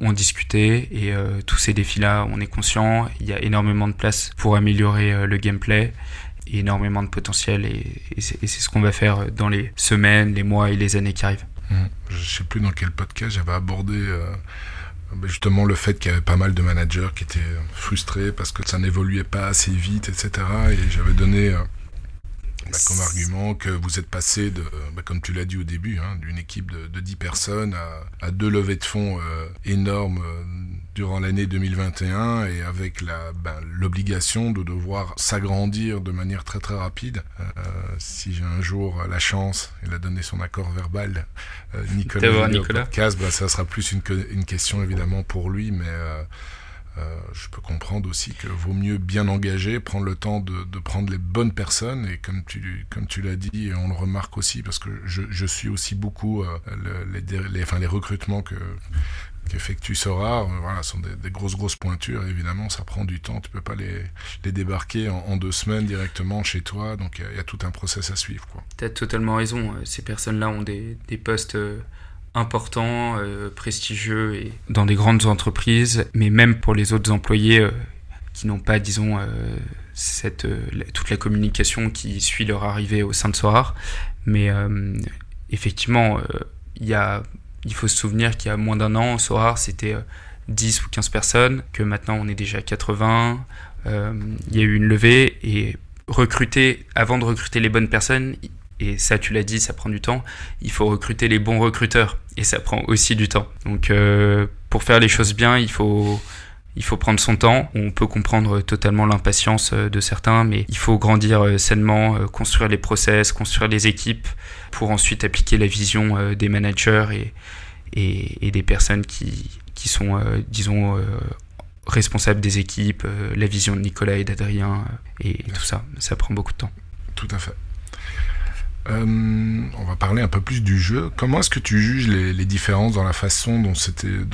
ont discuté et tous ces défis-là, on est conscient. Il y a énormément de place pour améliorer le gameplay énormément de potentiel et, et c'est ce qu'on va faire dans les semaines, les mois et les années qui arrivent. Hmm. Je sais plus dans quel podcast j'avais abordé euh, bah, justement le fait qu'il y avait pas mal de managers qui étaient frustrés parce que ça n'évoluait pas assez vite, etc. Et j'avais donné euh, bah, comme argument que vous êtes passé, de, bah, comme tu l'as dit au début, hein, d'une équipe de, de 10 personnes à, à deux levées de fonds euh, énormes euh, durant l'année 2021 et avec la, bah, l'obligation de devoir s'agrandir de manière très très rapide. Euh, si j'ai un jour la chance, il a donné son accord verbal, euh, Nicolas, Nicolas. podcast, bah, ça sera plus une, une question évidemment pour lui, mais euh, je peux comprendre aussi que vaut mieux bien engager, prendre le temps de, prendre les bonnes personnes et comme tu, comme tu l'as dit, on le remarque aussi parce que je, suis aussi beaucoup euh, le- les, recrutements que qu'effectue Sora, euh, voilà, sont des, grosses grosses pointures. Évidemment, ça prend du temps. Tu peux pas les, les débarquer en, deux semaines directement chez toi. Donc il y a- tout un process à suivre. Tu as totalement raison. euh, Ces personnes-là ont des, des postes importants, euh, prestigieux et dans des grandes entreprises, mais même pour les autres employés euh, qui n'ont pas, disons, euh, cette, toute la communication qui suit leur arrivée au sein de Sorar. Mais effectivement, il y a, il faut se souvenir qu'il y a moins d'un an, Sorar, c'était euh, 10 ou 15 personnes, que maintenant on est déjà 80. Euh, Il y a eu une levée et recruter, avant de recruter les bonnes personnes, et ça tu l'as dit, ça prend du temps, il faut recruter les bons recruteurs, et ça prend aussi du temps. Donc euh, pour faire les choses bien, il faut, il faut prendre son temps. On peut comprendre totalement l'impatience euh, de certains, mais il faut grandir euh, sainement, construire les process, construire les équipes, pour ensuite appliquer la vision des managers et, et, et des personnes qui, qui sont, euh, disons, euh, responsables des équipes, euh, la vision de Nicolas et d'Adrien, et, et tout ça. Ça prend beaucoup de temps. Tout à fait. Euh, on va parler un peu plus du jeu. Comment est-ce que tu juges les, les différences dans la façon dont,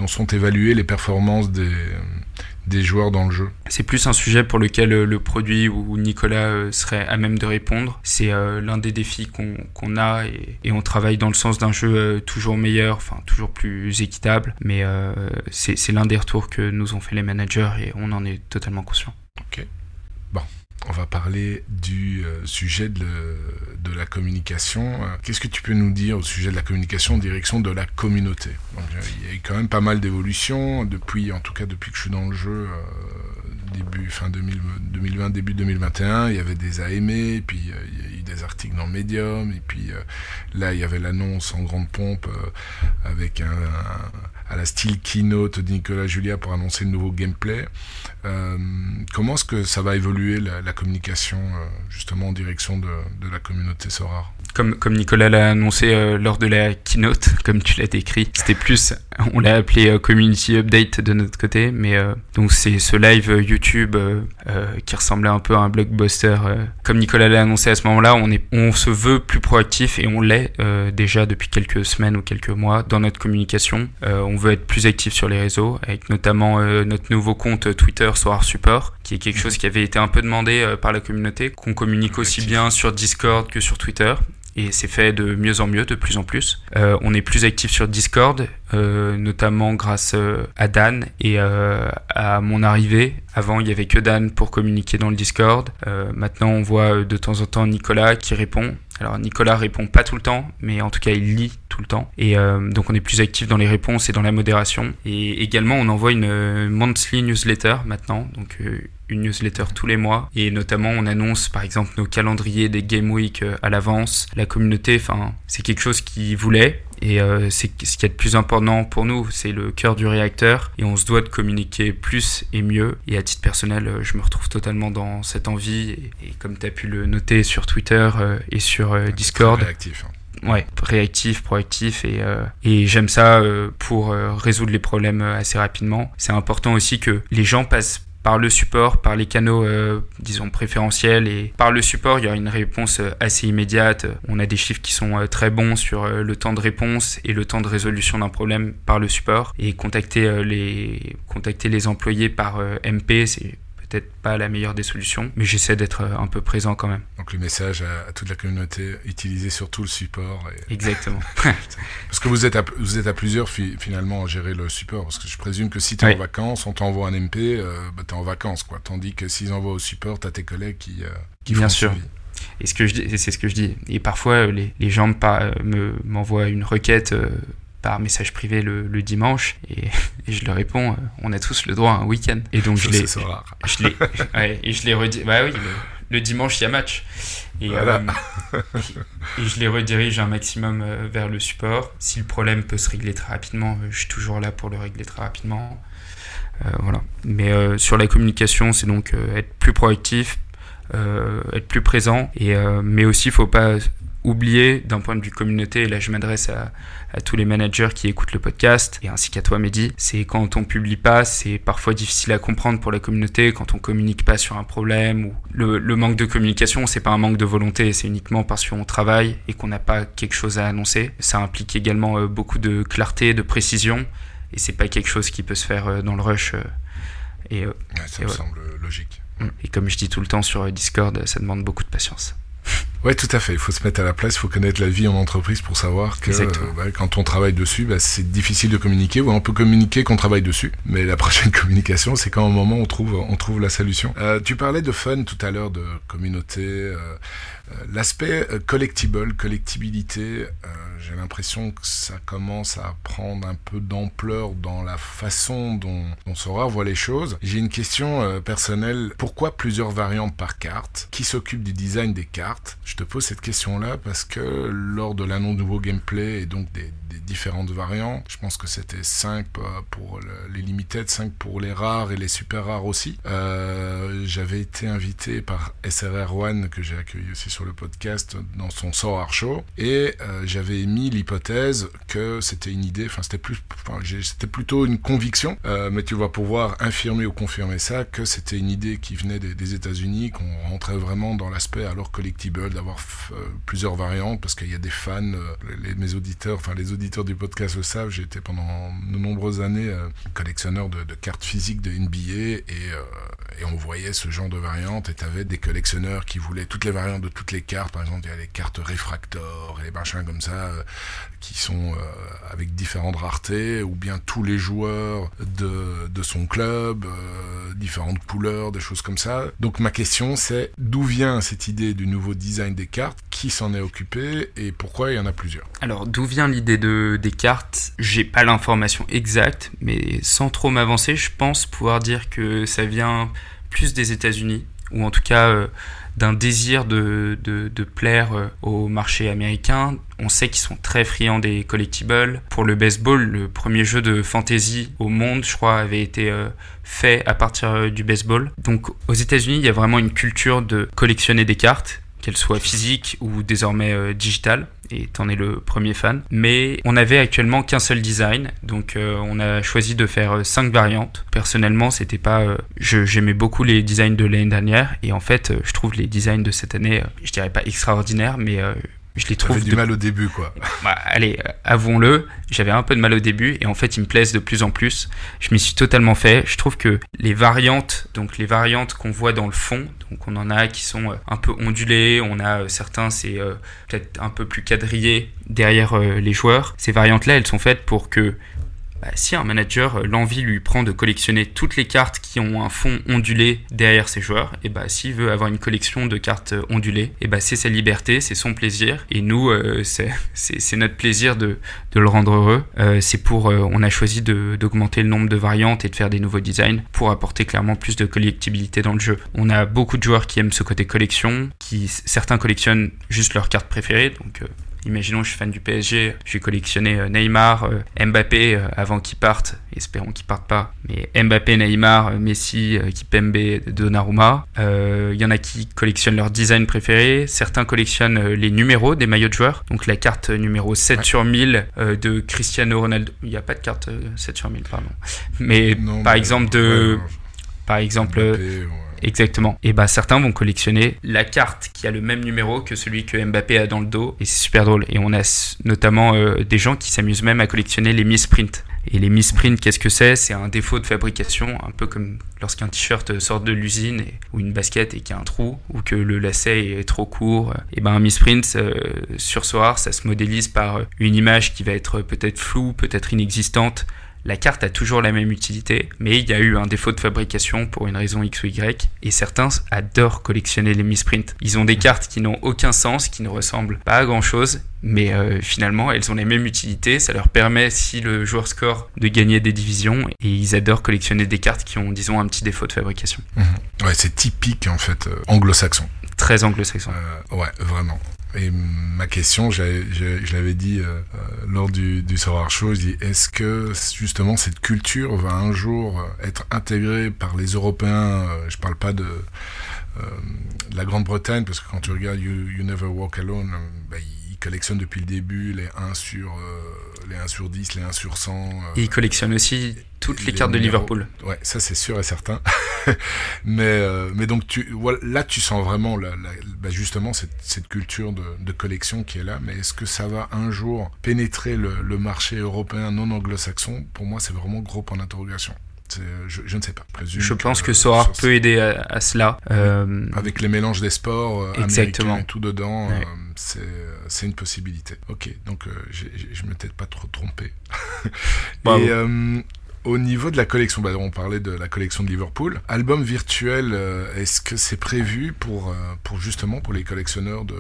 sont évaluées les performances des, des joueurs dans le jeu? C'est plus un sujet pour lequel euh, le produit ou Nicolas euh, serait à même de répondre. C'est l'un des défis qu'on a et, et on travaille dans le sens d'un jeu toujours meilleur, enfin toujours plus équitable. Mais c'est c'est l'un des retours que nous ont fait les managers et on en est totalement conscient. On va parler du euh, sujet de, la communication. Euh, Qu'est-ce que tu peux nous dire au sujet de la communication en direction de la communauté? Euh, Il y a eu quand même pas mal d'évolutions depuis, en tout cas depuis que je suis dans le jeu, début fin 2000 2020, début 2021. Il y avait des AME, puis euh, il y a eu des articles dans Medium, et puis là, il y avait l'annonce en grande pompe avec un, à la style keynote de Nicolas Julia pour annoncer le nouveau gameplay. comment est-ce que ça va évoluer la, communication justement en direction de, la communauté Sora? Comme, Nicolas l'a annoncé euh, lors de la keynote, comme tu l'as décrit, c'était plus, on l'a appelé euh, Community Update de notre côté, mais euh, donc c'est ce live YouTube qui ressemblait un peu à un blockbuster. comme Nicolas l'a annoncé à ce moment-là, on, est, on se veut plus proactif et on l'est déjà depuis quelques semaines ou quelques mois dans notre communication. on veut être plus actif sur les réseaux, avec notamment notre nouveau compte Twitter Soir Support, qui est quelque chose qui avait été un peu demandé par la communauté, qu'on communique aussi bien sur Discord que sur Twitter et c'est fait de mieux en mieux, de plus en plus. Euh, on est plus actif sur Discord, euh, notamment grâce euh, à Dan et à mon arrivée. Avant, il y avait que Dan pour communiquer dans le Discord. maintenant, on voit de temps en temps Nicolas qui répond. Alors Nicolas répond pas tout le temps, mais en tout cas il lit tout le temps. Et donc on est plus actif dans les réponses et dans la modération. Et également on envoie une monthly newsletter maintenant, donc une newsletter tous les mois et notamment on annonce par exemple nos calendriers des Game Week euh, à l'avance. La communauté, enfin, c'est quelque chose qui voulait et euh, c'est ce qui est le plus important pour nous, c'est le cœur du réacteur et on se doit de communiquer plus et mieux. Et à titre personnel, euh, je me retrouve totalement dans cette envie et, comme tu as pu le noter sur Twitter et sur Discord. Réactif. Hein. Ouais, réactif, proactif et, et j'aime ça pour résoudre les problèmes assez rapidement. C'est important aussi que les gens passent par le support, par les canaux, euh, disons, préférentiels. Et par le support, il y a une réponse euh, assez immédiate. On a des chiffres qui sont euh, très bons sur le temps de réponse et le temps de résolution d'un problème par le support. Et contacter les, contacter les employés par MP, c'est peut-être pas la meilleure des solutions, mais j'essaie d'être euh, un peu présent quand même. Donc le message à, toute la communauté, utilisez surtout le support. Exactement. parce que vous êtes, à, vous êtes à plusieurs finalement à gérer le support, parce que je présume que si tu es en vacances, on t'envoie un MP, euh, bah, tu es en vacances, quoi. Tandis que s'ils envoient au support, tu as tes collègues qui, euh, qui Bien sûr. Et ce que je c'est ce que je dis. Et parfois, les, les gens m'envoient une requête par message privé le, dimanche et, je leur réponds euh, on a tous le droit à un week-end. Et donc je, les je les et je les redis bah oui le, dimanche il y a match. Et, euh, et, je les redirige un maximum euh, vers le support. Si le problème peut se régler très rapidement je suis toujours là pour le régler très rapidement. Voilà. Mais sur la communication c'est donc être plus proactif être plus présent. Et mais aussi faut pas oublier d'un point de vue communauté, et là je m'adresse à, tous les managers qui écoutent le podcast, et ainsi qu'à toi Mehdi, c'est quand on publie pas, c'est parfois difficile à comprendre pour la communauté, quand on communique pas sur un problème, ou le, manque de communication, c'est pas un manque de volonté, c'est uniquement parce qu'on travaille et qu'on n'a pas quelque chose à annoncer. Ça implique également euh, beaucoup de clarté, de précision, et c'est pas quelque chose qui peut se faire euh, dans le rush. Euh, ça me semble logique. Et comme je dis tout le temps sur Discord, ça demande beaucoup de patience. Oui, tout à fait. Il faut se mettre à la place, il faut connaître la vie en entreprise pour savoir que euh, quand on travaille dessus, bah, c'est difficile de communiquer. Ou on peut communiquer qu'on travaille dessus, mais la prochaine communication, c'est quand au moment on trouve, on trouve la solution. Euh, tu parlais de fun tout à l'heure, de communauté. Euh, L'aspect collectible, collectibilité, j'ai l'impression que ça commence à prendre un peu d'ampleur dans la façon dont, on Sora voit les choses. J'ai une question personnelle. Pourquoi plusieurs variantes par carte? Qui s'occupe du design des cartes? Je te pose cette question-là parce que lors de l'annonce nouveau gameplay et donc des, différentes variantes, je pense que c'était 5 pour les limited, 5 pour les rares et les super rares aussi. Euh, j'avais été invité par SRR One que j'ai accueilli aussi sur le podcast dans son sort art show. Et euh, j'avais émis l'hypothèse que c'était une idée, enfin c'était plus, c'était plutôt une conviction, euh, mais tu vas pouvoir infirmer ou confirmer ça que c'était une idée qui venait des, des États-Unis, qu'on rentrait vraiment dans l'aspect alors collectible d'avoir plusieurs variantes parce qu'il y a des fans, les, mes auditeurs, enfin les auditeurs du podcast le savent, j'ai été pendant de nombreuses années collectionneur de, cartes physiques de NBA et, et on voyait ce genre de variantes et tu avais des collectionneurs qui voulaient toutes les variantes de toutes les cartes. Par exemple, il y a les cartes Refractor et les machins comme ça euh, qui sont euh, avec différentes raretés ou bien tous les joueurs de, de son club, euh, différentes couleurs, des choses comme ça. Donc ma question c'est d'où vient cette idée du nouveau design des cartes? Qui s'en est occupé? Et pourquoi il y en a plusieurs? Alors d'où vient l'idée de, des cartes? J'ai pas l'information exacte, mais sans trop m'avancer, je pense pouvoir dire que ça vient plus des États-Unis ou en tout cas d'un désir de, de, plaire euh, au marché américain. On sait qu'ils sont très friands des collectibles. Pour le baseball, le premier jeu de fantasy au monde, je crois, avait été euh, fait à partir euh, du baseball. Donc aux États-Unis, il y a vraiment une culture de collectionner des cartes qu'elle soit physique ou désormais euh, digitale, et t'en es le premier fan. Mais on avait actuellement qu'un seul design, donc euh, on a choisi de faire euh, cinq variantes. Personnellement, c'était pas, j'aimais beaucoup les designs de l'année dernière, et en fait, je trouve les designs de cette année, je dirais pas extraordinaires, mais je les trouve. du mal au début, quoi. Bah, allez, avouons-le, j'avais un peu de mal au début et en fait, ils me plaisent de plus en plus. Je m'y suis totalement fait. Je trouve que les variantes, donc les variantes qu'on voit dans le fond, donc on en a qui sont euh, un peu ondulées, on a euh, certains, c'est euh, peut-être un peu plus quadrillé derrière les joueurs. Ces variantes-là, elles sont faites pour que bah, si un manager, euh, l'envie lui prend de collectionner toutes les cartes qui ont un fond ondulé derrière ses joueurs, et bah s'il veut avoir une collection de cartes euh, ondulées, et bah c'est sa liberté, c'est son plaisir, et nous euh, c'est notre plaisir de, le rendre heureux. c'est pour, on a choisi d'augmenter le nombre de variantes et de faire des nouveaux designs pour apporter clairement plus de collectibilité dans le jeu. On a beaucoup de joueurs qui aiment ce côté collection, qui certains collectionnent juste leurs cartes préférées, donc Imaginons, je suis fan du PSG, je vais collectionner euh, Neymar, euh, Mbappé euh, avant qu'ils partent. Espérons qu'ils partent pas. Mais Mbappé, Neymar, Messi, Kipembe, Donnarumma. Il y en a qui collectionnent leur design préféré. Certains collectionnent les numéros des maillots de joueurs. Donc la carte numéro 7 sur 1000 de Cristiano Ronaldo. Il n'y a pas de carte 7 sur 1000, pardon. Mais par exemple de... par exemple... Exactement. Et bah certains vont collectionner la carte qui a le même numéro que celui que Mbappé a dans le dos et c'est super drôle. Et on a notamment euh, des gens qui s'amusent même à collectionner les misprint. Et les misprint, qu'est-ce que c'est? C'est un défaut de fabrication, un peu comme lorsqu'un t-shirt sort de l'usine ou une basket et qu'il y a un trou ou que le lacet est trop court. Et ben un misprint euh, sur Soar, ça se modélise par une image qui va être peut-être floue, peut-être inexistante la carte a toujours la même utilité, mais il y a eu un défaut de fabrication pour une raison X ou Y, et certains adorent collectionner les misprints. Ils ont des cartes qui n'ont aucun sens, qui ne ressemblent pas à grand chose, mais euh, finalement elles ont les mêmes utilités, ça leur permet si le joueur score de gagner des divisions, et ils adorent collectionner des cartes qui ont disons un petit défaut de fabrication. Mhm. Ouais, c'est typique en fait euh, anglo-saxon. Très anglo-saxon. Euh, ouais, vraiment. Et ma question, je l'avais dit euh, lors du, du Savoir Show, je dis est-ce que justement cette culture va un jour être intégrée par les Européens Je parle pas de, la Grande-Bretagne, parce que quand tu regardes You, Never Walk Alone, bah, ils collectionnent depuis le début les 1 sur, les 1 sur 10, les 1 sur 100. Et ils collectionnent aussi toutes les, cartes de Liverpool. Ouais, ça c'est sûr et certain. mais, euh, mais donc tu, voilà, là tu sens vraiment la, bah, justement cette, cette culture de, de, collection qui est là. Mais est-ce que ça va un jour pénétrer le, le marché européen non anglo-saxon? Pour moi, c'est vraiment gros point d'interrogation. Je, je, ne sais pas. je pense que Sora peut aider à, cela. Euh... Avec les mélanges des sports euh, américains et tout dedans, euh, c'est une possibilité. Ok, donc euh, je ne m'étais pas trop trompé. et au niveau de la collection, bah, on parlait de la collection de Liverpool. Album virtuel, euh, est-ce que c'est prévu pour, euh, pour justement pour les collectionneurs de,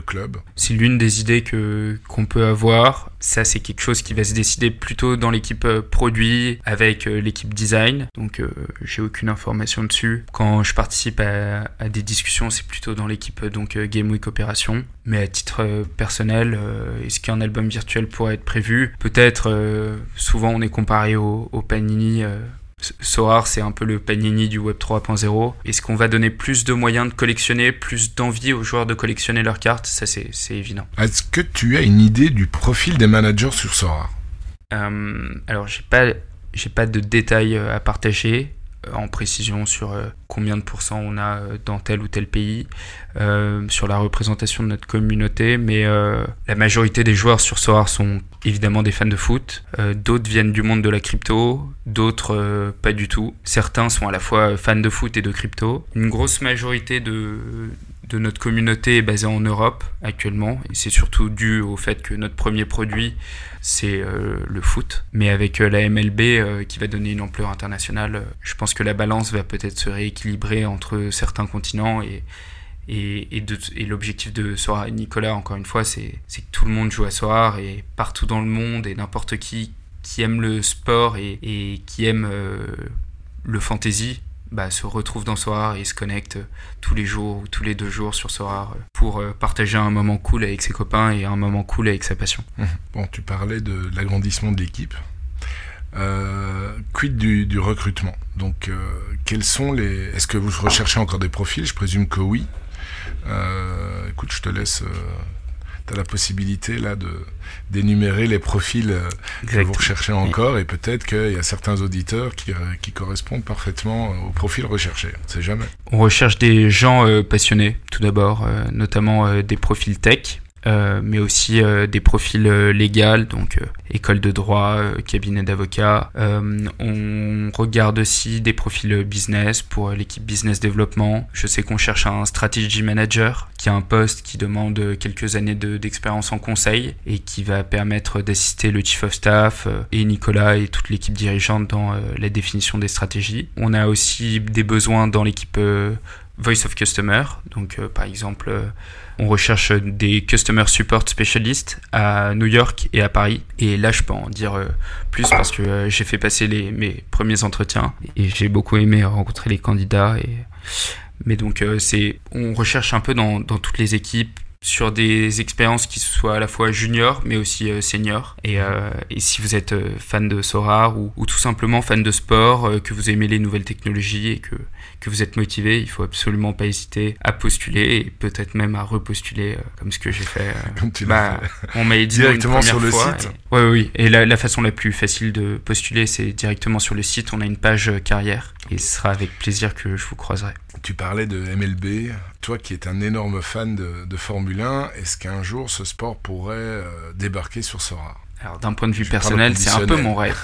club. C'est l'une des idées que qu'on peut avoir. Ça, c'est quelque chose qui va se décider plutôt dans l'équipe euh, produit avec euh, l'équipe design. Donc, euh, j'ai aucune information dessus. Quand je participe à, des discussions, c'est plutôt dans l'équipe donc Game Week Opération. Mais à titre personnel, est-ce qu'un album virtuel pourrait être prévu? Peut-être. souvent, on est comparé au Panini Soar, c'est un peu le panini du Web 3.0. Est-ce qu'on va donner plus de moyens de collectionner, plus d'envie aux joueurs de collectionner leurs cartes? Ça, c'est évident. Est-ce que tu as une idée du profil des managers sur Soar? Euh, Alors, j'ai pas, pas de détails euh, à partager. Euh, en précision sur euh, combien de pourcents on a euh, dans tel ou tel pays, sur la représentation de notre communauté, mais la majorité des joueurs sur Soar sont évidemment des fans de foot, d'autres viennent du monde de la crypto, d'autres pas du tout. Certains sont à la fois fans de foot et de crypto. Une grosse majorité de, de notre communauté est basée en Europe actuellement, et c'est surtout dû au fait que notre premier produit, c'est euh, le foot. Mais avec euh, la MLB euh, qui va donner une ampleur internationale, je pense que la balance va peut-être se rééquilibrer entre certains continents et, et, l'objectif de Soir Nicolas, encore une fois, c'est que tout le monde joue à Soir et partout dans le monde et n'importe qui qui aime le sport et, et qui aime le fantasy bah, se retrouvent dans Sorar et se connectent tous les jours ou tous les deux jours sur Sorar pour partager un moment cool avec ses copains et un moment cool avec sa passion. Mmh. Bon, tu parlais de l'agrandissement de l'équipe. Euh, quid du, recrutement? Donc, euh, quels sont les. Est-ce que vous recherchez encore des profils? Je présume que oui. Euh, écoute, je te laisse. Tu as la possibilité là de d'énumérer les profils que vous recherchez encore et peut-être qu'il y a certains auditeurs qui, qui, correspondent parfaitement aux profils recherchés. On sait jamais. On recherche des gens passionnés, tout d'abord, notamment des profils tech euh, mais aussi euh, des profils euh, légaux, donc école de droit, cabinet d'avocat. on regarde aussi des profils business pour l'équipe business développement. Je sais qu'on cherche un strategy manager qui a un poste qui demande quelques années d'expérience en conseil et qui va permettre d'assister le chief of staff et Nicolas et toute l'équipe dirigeante dans la définition des stratégies. On a aussi des besoins dans l'équipe Voice of Customer. Donc, par exemple, on recherche des Customer Support Specialists à New York et à Paris. Et là, je peux en dire euh, plus parce que euh, j'ai fait passer les, mes premiers entretiens et j'ai beaucoup aimé rencontrer les candidats. Mais donc, euh, on recherche un peu dans, toutes les équipes sur des expériences qui soient à la fois junior mais aussi senior. Et, si vous êtes fan de Sorar ou, ou, tout simplement fan de sport, que vous aimez les nouvelles technologies et que, que vous êtes motivé, il faut absolument pas hésiter à postuler et peut-être même à repostuler comme ce que j'ai fait. Comme tu bah, fait. On m'a dit directement sur le site. Oui, oui. Et la, la, façon la plus facile de postuler, c'est directement sur le site. On a une page carrière et ce sera avec plaisir que je vous croiserai. Tu parlais de MLB. Toi qui es un énorme fan de, de Formule 1, est-ce qu'un jour ce sport pourrait euh, débarquer sur Sora? Alors d'un point de vue personnel, c'est un peu mon rêve.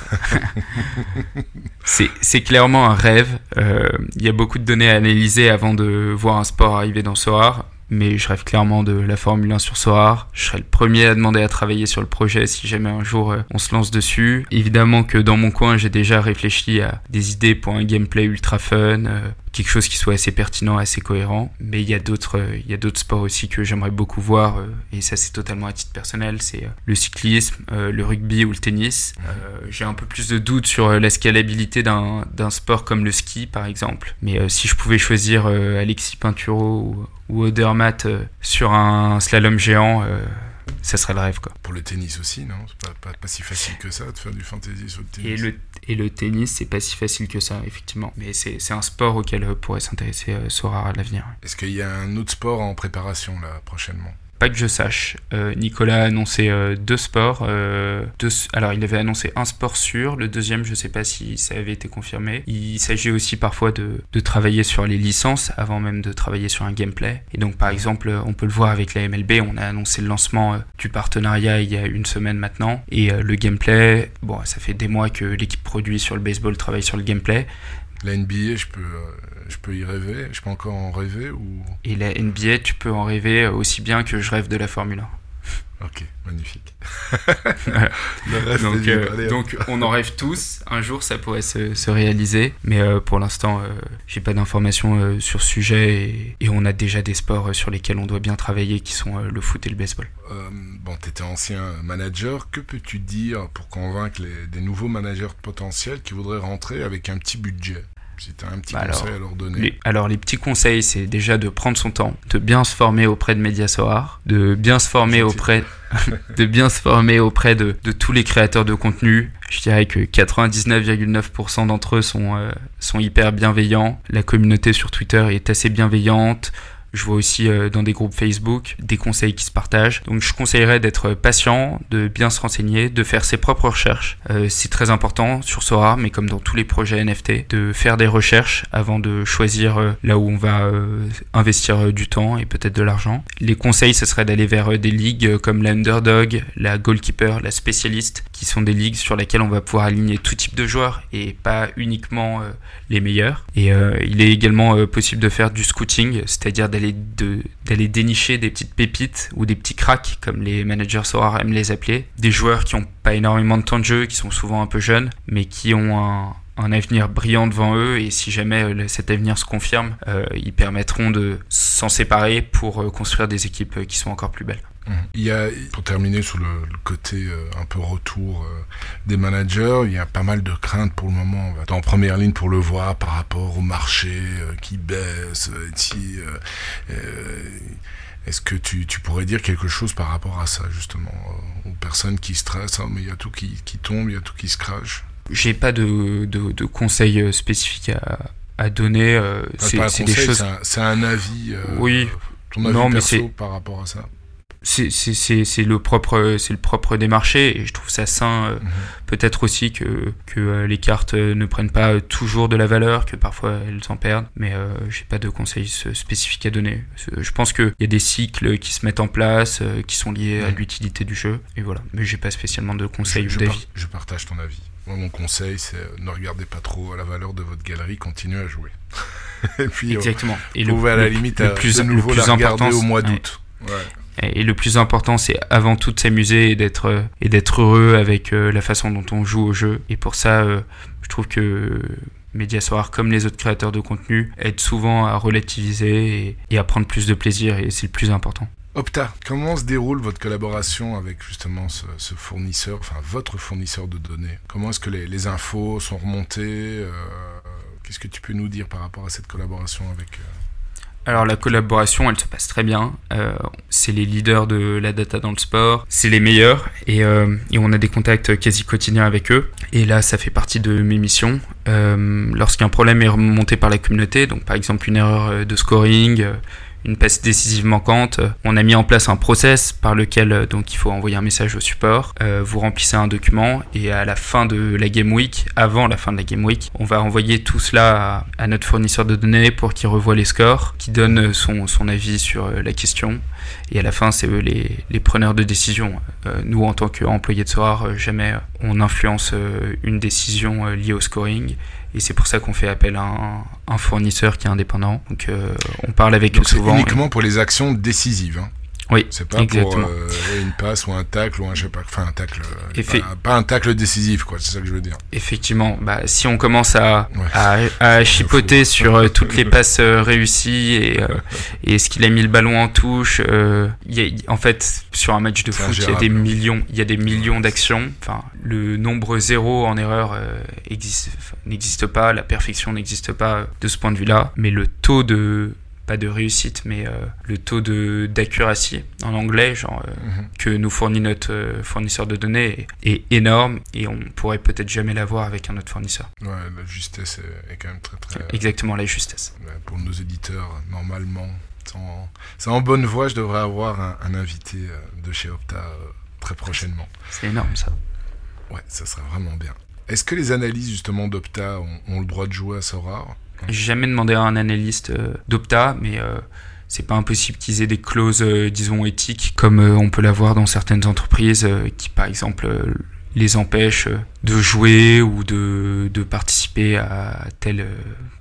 c'est clairement un rêve. Euh, il y a beaucoup de données à analyser avant de voir un sport arriver dans Sora mais je rêve clairement de la Formule 1 sur Soar. Je serai le premier à demander à travailler sur le projet si jamais un jour euh, on se lance dessus. Évidemment que dans mon coin, j'ai déjà réfléchi à des idées pour un gameplay ultra fun, euh, quelque chose qui soit assez pertinent, assez cohérent. Mais il y a d'autres, euh, il y a d'autres sports aussi que j'aimerais beaucoup voir, et ça c'est totalement à titre personnel, c'est le cyclisme, le rugby ou le tennis. j'ai un peu plus de doutes sur la scalabilité d'un, d'un sport comme le ski par exemple. Mais si je pouvais choisir Alexis Pinturo ou ou Odermatt euh, sur un slalom géant, euh, ça serait le rêve. Quoi. Pour le tennis aussi, non? C'est pas, pas, si facile que ça de faire du fantasy sur le tennis. Et le, et le tennis, c'est pas si facile que ça, effectivement. Mais c'est un sport auquel euh, pourrait s'intéresser Sora à l'avenir. Est-ce qu'il y a un autre sport en préparation là prochainement? Pas que je sache. Euh, Nicolas a annoncé euh, deux sports. Euh, alors, il avait annoncé un sport sûr. Le deuxième, je ne sais pas si ça avait été confirmé. Il s'agit aussi parfois de, de, travailler sur les licences avant même de travailler sur un gameplay. Et donc, par exemple, on peut le voir avec la MLB. On a annoncé le lancement du partenariat il y a une semaine maintenant. Et le gameplay, bon, ça fait des mois que l'équipe produit sur le baseball travaille sur le gameplay. La NBA, je peux, je peux y rêver Je peux encore en rêver ou... Et la NBA, tu peux en rêver aussi bien que je rêve de la Formule 1. Ok, magnifique. donc, euh, donc on en rêve tous. Un jour, ça pourrait se, se réaliser. Mais euh, pour l'instant, euh, j'ai pas d'informations sur ce sujet. Et, et, on a déjà des sports sur lesquels on doit bien travailler, qui sont le foot et le baseball. bon, tu étais ancien manager. Que peux-tu dire pour convaincre les, des nouveaux managers potentiels qui voudraient rentrer avec un petit budget? Si tu as un petit bah conseil à leur donner. Les, alors, les petits conseils, c'est déjà de prendre son temps, de bien se former auprès de Mediasoar, de bien se former auprès, de bien se former auprès de, de, tous les créateurs de contenu. Je dirais que 99,9% d'entre eux sont, euh, sont hyper bienveillants. La communauté sur Twitter est assez bienveillante. Je vois aussi euh, dans des groupes Facebook des conseils qui se partagent. Donc je conseillerais d'être patient, de bien se renseigner, de faire ses propres recherches. Euh, c'est très important sur Sora, mais comme dans tous les projets NFT, de faire des recherches avant de choisir euh, là où on va investir du temps et peut-être de l'argent. Les conseils, ce serait d'aller vers des ligues comme la Underdog, la Goalkeeper, la Spécialiste, qui sont des ligues sur lesquelles on va pouvoir aligner tout type de joueurs et pas uniquement les meilleurs. Et il est également possible de faire du scouting, c'est-à-dire d'aller d'aller dénicher des petites pépites ou des petits cracks, comme les managers Sora aiment les appeler. Des joueurs qui n'ont pas énormément de temps de jeu, qui sont souvent un peu jeunes, mais qui ont un, un avenir brillant devant eux et si jamais euh, cet avenir se confirme, euh, ils permettront de s'en séparer pour euh, construire des équipes qui sont encore plus belles. Mhm. Il y a, pour terminer sur le, côté euh, un peu retour euh, des managers, il y a pas mal de craintes pour le moment. On va en première ligne pour le voir par rapport au marché euh, qui baisse. Est-ce que tu, tu, pourrais dire quelque chose par rapport à ça, justement Aux personnes qui stressent, hein, mais il y a tout qui, qui tombe, il y a tout qui se crache J'ai pas de, de, de, conseils spécifiques à, à donner. c'est des choses. C'est un, avis. oui. Ton avis non, perso par rapport à ça c'est le propre c'est le propre des marchés et je trouve ça sain euh, mhm. peut-être aussi que, que euh, les cartes euh, ne prennent pas toujours de la valeur que parfois elles en perdent mais euh, j'ai pas de conseils spécifiques à donner. Je pense qu'il y a des cycles qui se mettent en place qui sont liés à l'utilité du jeu et voilà. Mais j'ai pas spécialement de conseils ou d'avis. je partage ton avis. Moi mon conseil c'est ne regardez pas trop à la valeur de votre galerie continuez à jouer. Et puis exactement. Et le, à la limite le plus, le plus important au mois d'août. Ouais. Et le plus important, c'est avant tout de s'amuser et d'être euh, et d'être heureux avec euh, la façon dont on joue au jeu. Et pour ça, euh, je trouve que Mediasoir, comme les autres créateurs de contenu, aide souvent à relativiser et, à prendre plus de plaisir. Et c'est le plus important. Opta, comment se déroule votre collaboration avec justement ce, fournisseur, enfin votre fournisseur de données? Comment est-ce que les, infos sont remontées Qu'est-ce que tu peux nous dire par rapport à cette collaboration avec alors la collaboration, elle se passe très bien. Euh, c'est les leaders de la data dans le sport, c'est les meilleurs et, euh, et, on a des contacts quasi quotidiens avec eux. Et là, ça fait partie de mes missions. Euh, Lorsqu'un problème est remonté par la communauté, donc par exemple une erreur de scoring, une passe décisive manquante. On a mis en place un process par lequel euh, donc il faut envoyer un message au support. Euh, vous remplissez un document et à la fin de la game week, avant la fin de la game week, on va envoyer tout cela à, notre fournisseur de données pour qu'il revoie les scores, qui donne son, avis sur euh, la question. Et à la fin, c'est eux les, preneurs de décision. nous, en tant qu'employés de SOAR, jamais on influence une décision liée au scoring. Et c'est pour ça qu'on fait appel à un, un, fournisseur qui est indépendant. Donc euh, on parle avec eux souvent. Uniquement pour les actions décisives. Hein. Oui, c'est pas pour euh, une passe ou un tacle ou un je sais pas, enfin un tacle, euh, pas, un tacle décisif quoi, c'est ça que je veux dire. Effectivement, bah si on commence à à, à chipoter sur euh, toutes les passes réussies et et est-ce qu'il a mis le ballon en touche, y a, en fait sur un match de foot il y a des millions, il y a des millions d'actions. Enfin, le nombre zéro en erreur existe n'existe pas, la perfection n'existe pas de ce point de vue-là, mais le taux de pas de réussite, mais euh, le taux de d'accuracy en anglais, genre euh, mhm. que nous fournit notre euh, fournisseur de données est, énorme et on pourrait peut-être jamais l'avoir avec un autre fournisseur. Ouais, la justesse est, quand même très très. Exactement, la justesse. pour nos éditeurs, normalement, c'est en, bonne voie. Je devrais avoir un, invité de chez Opta très prochainement. C'est énorme ça. Ouais, ça serait vraiment bien. Est-ce que les analyses justement d'Opta ont, ont, le droit de jouer à Sora j'ai jamais demandé à un analyste euh, d'Opta, mais euh, c'est pas impossible qu'ils aient des clauses, euh, disons, éthiques, comme on peut l'avoir dans certaines entreprises qui, par exemple, les empêchent de jouer ou de, de participer à telle,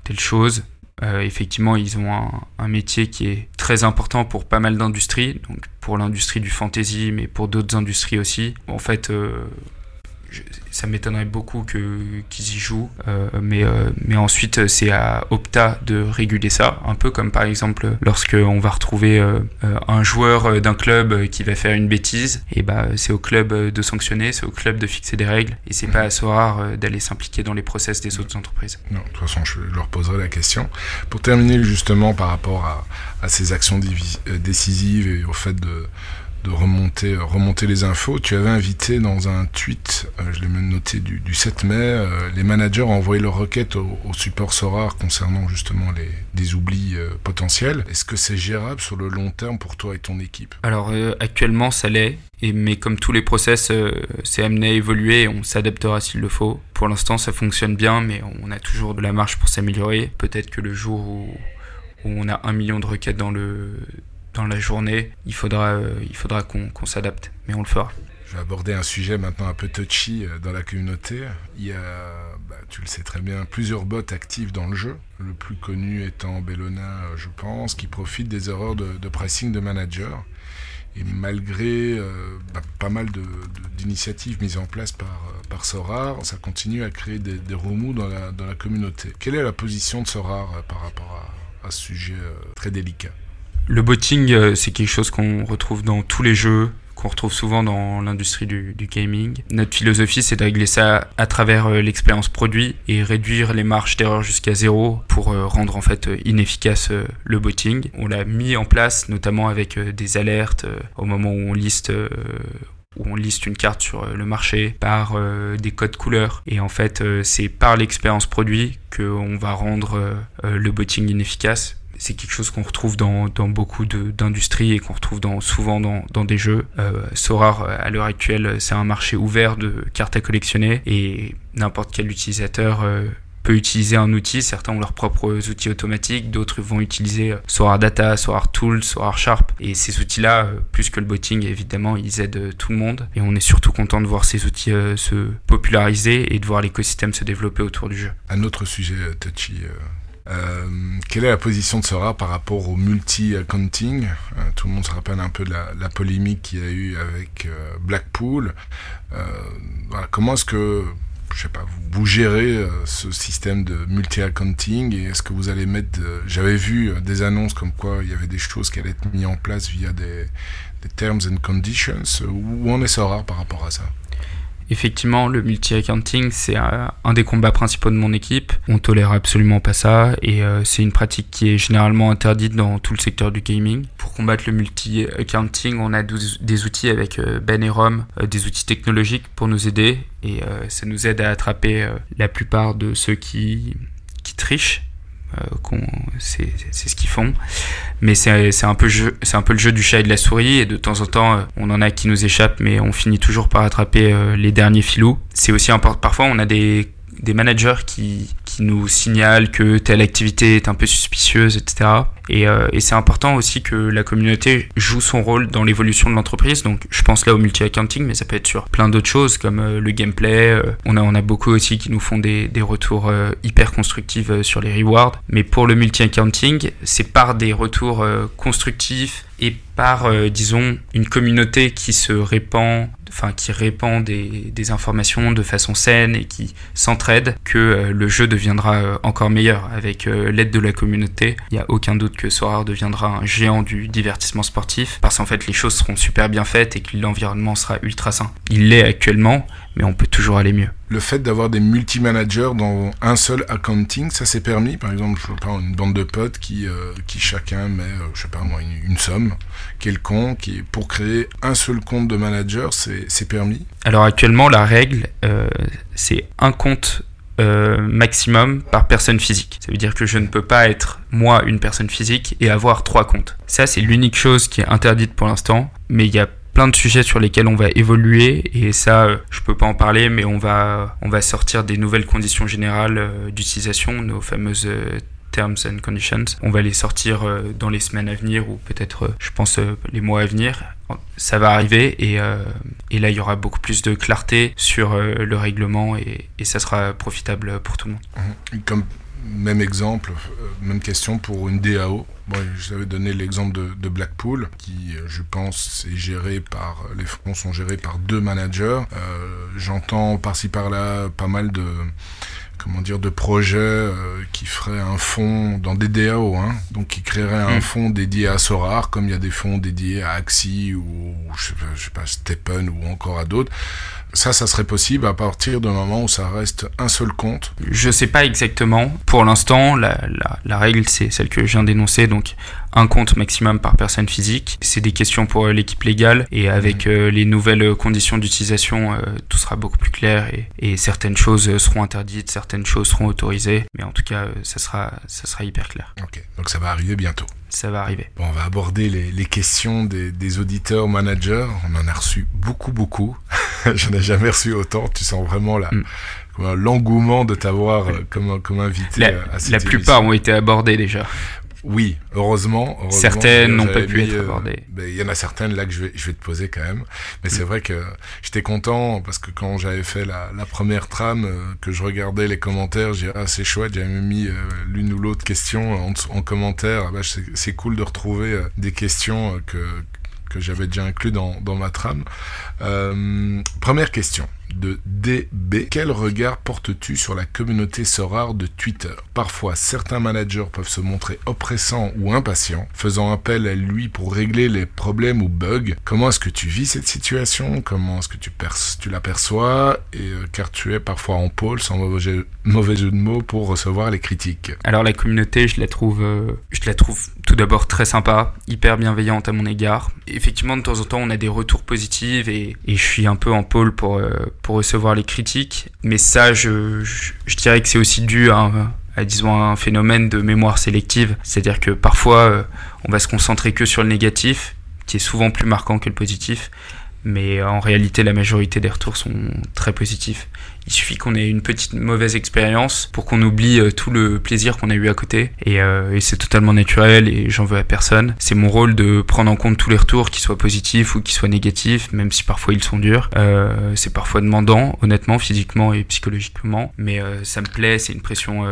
telle chose. effectivement, ils ont un, un, métier qui est très important pour pas mal d'industries, donc pour l'industrie du fantasy, mais pour d'autres industries aussi. En fait, ça m'étonnerait beaucoup qu'ils y jouent, euh, mais, euh, mais ensuite c'est à Opta de réguler ça, un peu comme par exemple lorsque on va retrouver euh, un joueur d'un club qui va faire une bêtise, et bah c'est au club de sanctionner, c'est au club de fixer des règles, et c'est pas à Sorar d'aller s'impliquer dans les process des autres entreprises. Non, de toute façon je leur poserai la question. Pour terminer justement par rapport à ces actions décisives et au fait de de remonter, euh, remonter les infos. Tu avais invité dans un tweet, euh, je l'ai même noté du, 7 mai, euh, les managers ont envoyé leur requête au, support SORAR concernant justement les, des oublis potentiels. Est-ce que c'est gérable sur le long terme pour toi et ton équipe? Alors actuellement ça l'est, mais comme tous les process, c'est amené à évoluer et on s'adaptera s'il le faut. Pour l'instant ça fonctionne bien, mais on a toujours de la marge pour s'améliorer. Peut-être que le jour où on a un million de requêtes dans le dans la journée, il faudra, euh, faudra qu'on s'adapte, mais on le fera. Je vais aborder un sujet maintenant un peu touchy euh, dans la communauté. Il y a, bah, tu le sais très bien, plusieurs bots actifs dans le jeu. Le plus connu étant Bellona, euh, je pense, qui profite des erreurs de, pricing de managers. Et malgré bah, pas mal d'initiatives mises en place par, par Sorar, ça continue à créer des, remous dans la, dans la communauté. Quelle est la position de Sorar par rapport à ce sujet très délicat? Le botting, c'est quelque chose qu'on retrouve dans tous les jeux, qu'on retrouve souvent dans l'industrie du, gaming. Notre philosophie, c'est de régler ça à travers euh, l'expérience produit et réduire les marges d'erreur jusqu'à zéro pour euh, rendre en fait inefficace euh, le botting. On l'a mis en place notamment avec des alertes au moment où on liste où on liste une carte sur le marché par des codes couleurs. Et en fait, c'est par l'expérience produit qu'on va rendre le botting inefficace c'est quelque chose qu'on retrouve dans, beaucoup d'industries et qu'on retrouve souvent dans, dans des jeux. Euh, Sorar, euh, à l'heure actuelle, c'est un marché ouvert de cartes à collectionner et n'importe quel utilisateur euh, peut utiliser un outil. Certains ont leurs propres outils automatiques, d'autres vont utiliser euh, Sorar Data, Sorar Tools, Sorar Sharp. Et ces outils-là, plus que le botting, évidemment, ils aident tout le monde. Et on est surtout content de voir ces outils se populariser et de voir l'écosystème se développer autour du jeu. Un autre sujet touchy euh, quelle est la position de Sora par rapport au multi-accounting euh, Tout le monde se rappelle un peu de la, polémique qu'il y a eu avec euh, Blackpool. comment est-ce que, je sais pas, vous, gérez ce système de multi-accounting et est-ce que vous allez mettre... J'avais vu des annonces comme quoi il y avait des choses qui allaient être mises en place via des terms and conditions. Où en est Sora par rapport à ça? Effectivement, le multi-accounting, c'est un des combats principaux de mon équipe. On tolère absolument pas ça et euh, c'est une pratique qui est généralement interdite dans tout le secteur du gaming. Pour combattre le multi-accounting, on a des outils avec euh, Ben et Rom, euh, des outils technologiques pour nous aider et ça nous aide à attraper la plupart de ceux qui, trichent euh, c'est ce qu'ils font. Mais c'est un, peu un peu le jeu du chat et de la souris, et de temps en temps, euh, on en a qui nous échappent, mais on finit toujours par attraper euh, les derniers filous. C'est aussi important. Parfois, on a des des managers qui, qui, nous signalent que telle activité est un peu suspicieuse, etc. Et, euh, et c'est important aussi que la communauté joue son rôle dans l'évolution de l'entreprise. Donc je pense là au multi-accounting, mais ça peut être sur plein d'autres choses comme euh, le gameplay. Euh, on, a, on a beaucoup aussi qui nous font des, des retours hyper constructifs sur les rewards. Mais pour le multi-accounting, c'est par des retours constructifs et par, disons, une communauté qui se répand enfin qui répand des, informations de façon saine et qui s'entraide, que euh, le jeu deviendra euh, encore meilleur avec euh, l'aide de la communauté. Il n'y a aucun doute que Sora deviendra un géant du divertissement sportif parce qu'en fait les choses seront super bien faites et que l'environnement sera ultra sain. Il l'est actuellement, mais on peut toujours aller mieux. Le fait d'avoir des multi-managers dans un seul accounting, ça s'est permis Par exemple, je sais pas, une bande de potes qui, euh, qui chacun met, euh, je sais pas moi, une, somme quelconque, pour créer un seul compte de manager, c'est permis Alors actuellement, la règle, euh, c'est un compte maximum par personne physique. Ça veut dire que je ne peux pas être moi une personne physique et avoir trois comptes. Ça c'est l'unique chose qui est interdite pour l'instant, mais il y a de sujets sur lesquels on va évoluer et ça euh, je peux pas en parler mais on va on va sortir des nouvelles conditions générales euh, d'utilisation nos fameuses euh, terms and conditions. On va les sortir dans les semaines à venir ou peut-être je pense les mois à venir. Ça va arriver et, et là il y aura beaucoup plus de clarté sur le règlement et, et, ça sera profitable pour tout le monde même exemple même question pour une DAO Bon, je avais donné l'exemple de, Blackpool, qui, euh, je pense, est géré par. Les fonds sont gérés par deux managers. Euh, j'entends par-ci par-là pas mal de comment dire de projets euh, qui feraient un fonds dans des DAO, hein, donc qui créeraient un hmm. fonds dédié à Sorar, comme il y a des fonds dédiés à Axie ou je sais pas, je sais pas Steppen ou encore à d'autres. Ça, ça serait possible à partir du moment où ça reste un seul compte Je sais pas exactement. Pour l'instant, la, la, la, règle, c'est celle que je viens d'énoncer, donc un compte maximum par personne physique. C'est des questions pour euh, l'équipe légale et avec mmh. euh, les nouvelles conditions d'utilisation, euh, tout sera beaucoup plus clair et, et, certaines choses seront interdites, certaines choses seront autorisées, mais en tout cas, ça sera, ça sera hyper clair. Ok, donc ça va arriver bientôt ça va arriver. Bon, on va aborder les, les questions des, des, auditeurs, managers. On en a reçu beaucoup, beaucoup. Je n'ai jamais reçu autant. Tu sens vraiment la, mm. l'engouement de t'avoir comme, comme invité la, à cette La plupart ont été abordés déjà. Oui, heureusement. certaines n'ont pas pu être euh, abordées. Ben, il y en a certaines là que je vais, je vais te poser quand même. Mais c'est vrai que j'étais content parce que quand j'avais fait la, la première trame, euh, que je regardais les commentaires, j'ai ah c'est chouette, j'avais mis euh, l'une ou l'autre question en, en commentaire. Ah, bah, c'est cool de retrouver des questions que que j'avais déjà inclus dans, dans ma trame. première question. De DB. Quel regard portes-tu sur la communauté Sorar de Twitter? Parfois, certains managers peuvent se montrer oppressants ou impatients, faisant appel à lui pour régler les problèmes ou bugs. Comment est-ce que tu vis cette situation? Comment est-ce que tu, tu l'aperçois euh, car tu es parfois en pôle, sans mauvais jeu, de mots, pour recevoir les critiques. Alors la communauté, je la trouve, euh, je la trouve tout d'abord très sympa, hyper bienveillante à mon égard. Effectivement, de temps en temps, on a des retours positifs et, et je suis un peu en pôle pour, euh, pour recevoir les critiques. Mais ça, je, je, dirais que c'est aussi dû à, à, disons, un phénomène de mémoire sélective. C'est-à-dire que parfois, euh, on va se concentrer que sur le négatif, qui est souvent plus marquant que le positif. Mais en réalité, la majorité des retours sont très positifs. Il suffit qu'on ait une petite mauvaise expérience pour qu'on oublie euh, tout le plaisir qu'on a eu à côté. Et, euh, et c'est totalement naturel et j'en veux à personne. C'est mon rôle de prendre en compte tous les retours, qu'ils soient positifs ou qu'ils soient négatifs, même si parfois ils sont durs. Euh, c'est parfois demandant, honnêtement, physiquement et psychologiquement. Mais ça me plaît, c'est une pression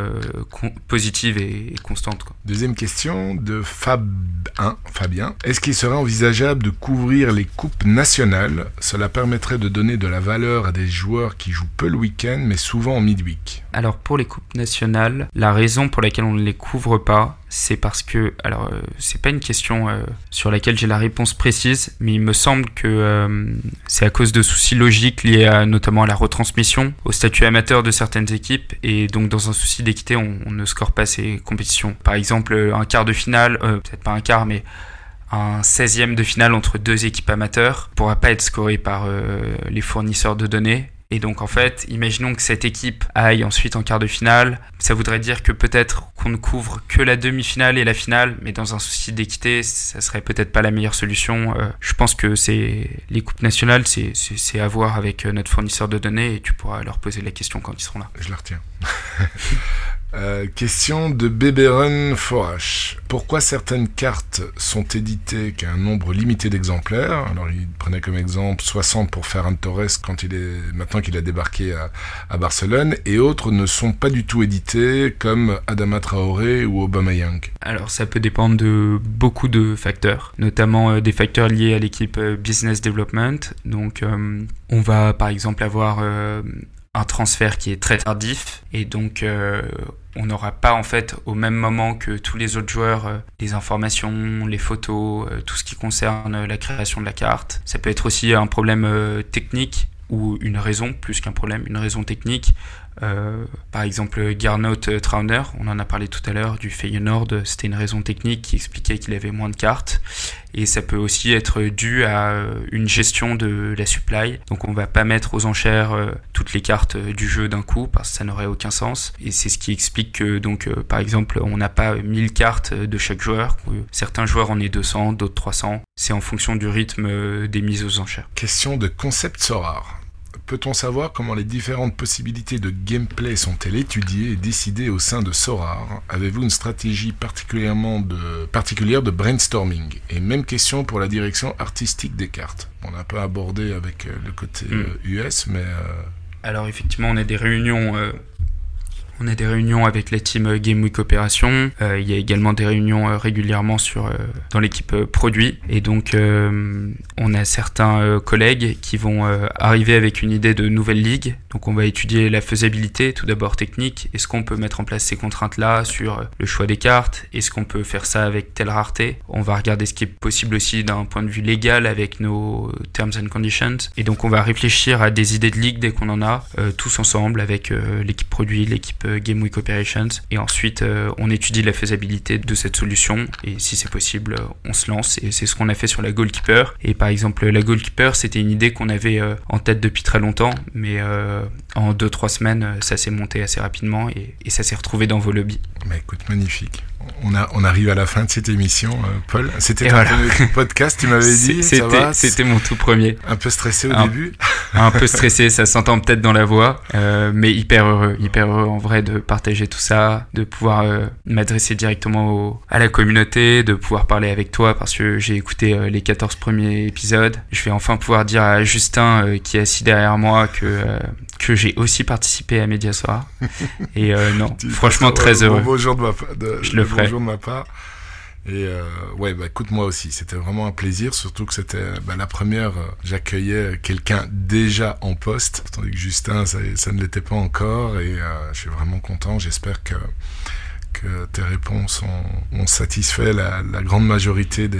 positive et, constante. Deuxième question de Fab 1, Fabien. Est-ce qu'il serait envisageable de couvrir les coupes nationales? Cela permettrait de donner de la valeur à des joueurs qui jouent peu le mais souvent en midweek. Alors pour les coupes nationales, la raison pour laquelle on ne les couvre pas, c'est parce que, alors euh, c'est pas une question euh, sur laquelle j'ai la réponse précise, mais il me semble que euh, c'est à cause de soucis logiques liés à, notamment à la retransmission, au statut amateur de certaines équipes, et donc dans un souci d'équité, on, ne score pas ces compétitions. Par exemple, un quart de finale, peut-être pas un quart, mais un 16e de finale entre deux équipes amateurs pourra pas être scoré par les fournisseurs de données et donc en fait, imaginons que cette équipe aille ensuite en quart de finale. Ça voudrait dire que peut-être qu'on ne couvre que la demi-finale et la finale, mais dans un souci d'équité, ça serait peut-être pas la meilleure solution. Euh, je pense que c'est les coupes nationales, c'est à voir avec euh, notre fournisseur de données et tu pourras leur poser la question quand ils seront là. Je la retiens. Euh, question de Beberon Forash. Pourquoi certaines cartes sont éditées qu'à un nombre limité d'exemplaires? Alors, il prenait comme exemple 60 pour Ferran Torres quand il est maintenant qu'il a débarqué à, Barcelone, et autres ne sont pas du tout éditées comme Adama Traoré ou Aubameyang. Alors, ça peut dépendre de beaucoup de facteurs, notamment euh, des facteurs liés à l'équipe euh, business development. Donc, on va par exemple avoir un transfert qui est très tardif et donc euh, on n'aura pas en fait au même moment que tous les autres joueurs euh, les informations, les photos, euh, tout ce qui concerne la création de la carte. Ça peut être aussi un problème technique ou une raison plus qu'un problème, une raison technique. Euh, par exemple, Garnaut Trauner, on en a parlé tout à l'heure du Feyenoord, c'était une raison technique qui expliquait qu'il avait moins de cartes. Et ça peut aussi être dû à une gestion de la supply. Donc on va pas mettre aux enchères euh, toutes les cartes du jeu d'un coup parce que ça n'aurait aucun sens. Et c'est ce qui explique que donc euh, par exemple on n'a pas 1000 cartes de chaque joueur. Certains joueurs en aient 200, d'autres 300. C'est en fonction du rythme des mises aux enchères. Question de concept Sorar. Peut-on savoir comment les différentes possibilités de gameplay sont-elles étudiées et décidées au sein de Sorar? Avez-vous une stratégie particulièrement de, particulière de brainstorming? Et même question pour la direction artistique des cartes. On a un peu abordé avec le côté mm. US, mais... Euh... Alors effectivement, on a des réunions euh, on a des réunions avec la team Game Week Opération. Euh, il y a également des réunions euh, régulièrement sur, euh, dans l'équipe produit. Et donc, on a certains collègues qui vont arriver avec une idée de nouvelle ligue. Donc, on va étudier la faisabilité, tout d'abord technique. Est-ce qu'on peut mettre en place ces contraintes-là sur le choix des cartes? Est-ce qu'on peut faire ça avec telle rareté? On va regarder ce qui est possible aussi d'un point de vue légal avec nos terms and conditions. Et donc, on va réfléchir à des idées de ligue dès qu'on en a, tous ensemble avec l'équipe produit, l'équipe Game Week Operations. Et ensuite euh, on étudie la faisabilité de cette solution. Et si c'est possible on se lance. Et c'est ce qu'on a fait sur la goalkeeper. Et par exemple la goalkeeper c'était une idée qu'on avait euh, en tête depuis très longtemps. Mais euh, en 2-3 semaines ça s'est monté assez rapidement. Et, et ça s'est retrouvé dans vos lobbies. Bah écoute magnifique. On, a, on arrive à la fin de cette émission, euh, Paul. C'était ton voilà. podcast, tu m'avais dit. C'était mon tout premier. Un peu stressé au un, début Un peu stressé, ça s'entend peut-être dans la voix, euh, mais hyper heureux, hyper heureux en vrai de partager tout ça, de pouvoir euh, m'adresser directement au, à la communauté, de pouvoir parler avec toi parce que j'ai écouté les 14 premiers épisodes. Je vais enfin pouvoir dire à Justin qui est assis derrière moi que que j'ai aussi participé à Mediasoir. Et non, franchement très heureux. Bonjour de ma. De, je le ferai. Bonjour de ma part. Et euh, ouais, bah écoute, moi aussi, c'était vraiment un plaisir, surtout que c'était bah, la première, euh, j'accueillais quelqu'un déjà en poste, tandis que Justin, ça, ça ne l'était pas encore, et euh, je suis vraiment content, j'espère que que tes réponses ont, ont satisfait la, la, grande majorité des,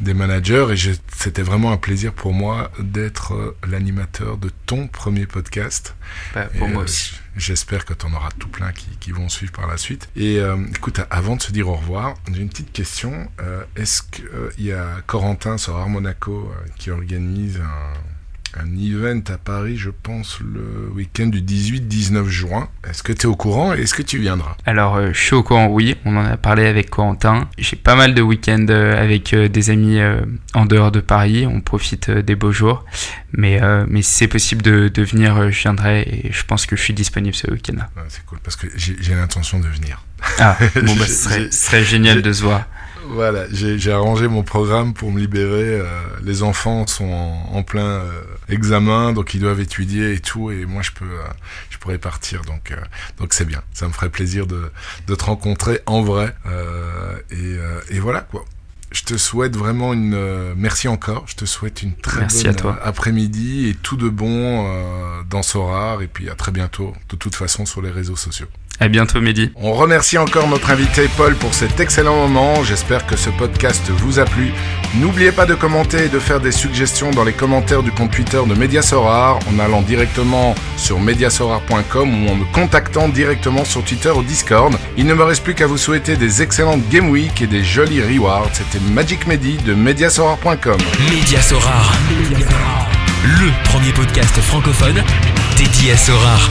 des managers et c'était vraiment un plaisir pour moi d'être l'animateur de ton premier podcast. Bah, pour et, moi aussi. J'espère que tu en auras tout plein qui, qui, vont suivre par la suite. Et euh, écoute, avant de se dire au revoir, j'ai une petite question. Euh, Est-ce qu'il euh, y a Corentin Sorar Monaco euh, qui organise un un event à Paris, je pense, le week-end du 18-19 juin. Est-ce que tu es au courant et est-ce que tu viendras? Alors, euh, je suis au courant, oui. On en a parlé avec Corentin. J'ai pas mal de week-ends euh, avec euh, des amis en dehors de Paris. On profite des beaux jours. Mais, mais si c'est possible de, de, venir, je viendrai et je pense que je suis disponible ce week-end-là. Ouais, c'est cool parce que j'ai l'intention de venir. Ah, bon, bah, ce serait, serait génial de se voir. Voilà, j'ai arrangé mon programme pour me libérer. Euh, les enfants sont en, en plein euh, examen, donc ils doivent étudier et tout, et moi je peux, euh, je pourrais partir. Donc, donc c'est bien. Ça me ferait plaisir de, de te rencontrer en vrai. et, et voilà quoi je te souhaite vraiment une euh, merci encore. Je te souhaite une très merci bonne après-midi et tout de bon euh, dans Sorar et puis à très bientôt de toute façon sur les réseaux sociaux. À bientôt Mehdi. On remercie encore notre invité Paul pour cet excellent moment. J'espère que ce podcast vous a plu. N'oubliez pas de commenter et de faire des suggestions dans les commentaires du compte Twitter de Mediasorar en allant directement sur mediasorar.com ou en me contactant directement sur Twitter ou Discord. Il ne me reste plus qu'à vous souhaiter des excellentes Game Week et des jolis rewards. C'était Magic Medi de Mediasorar.com. Mediasorar, le premier podcast francophone dédié à Sorar.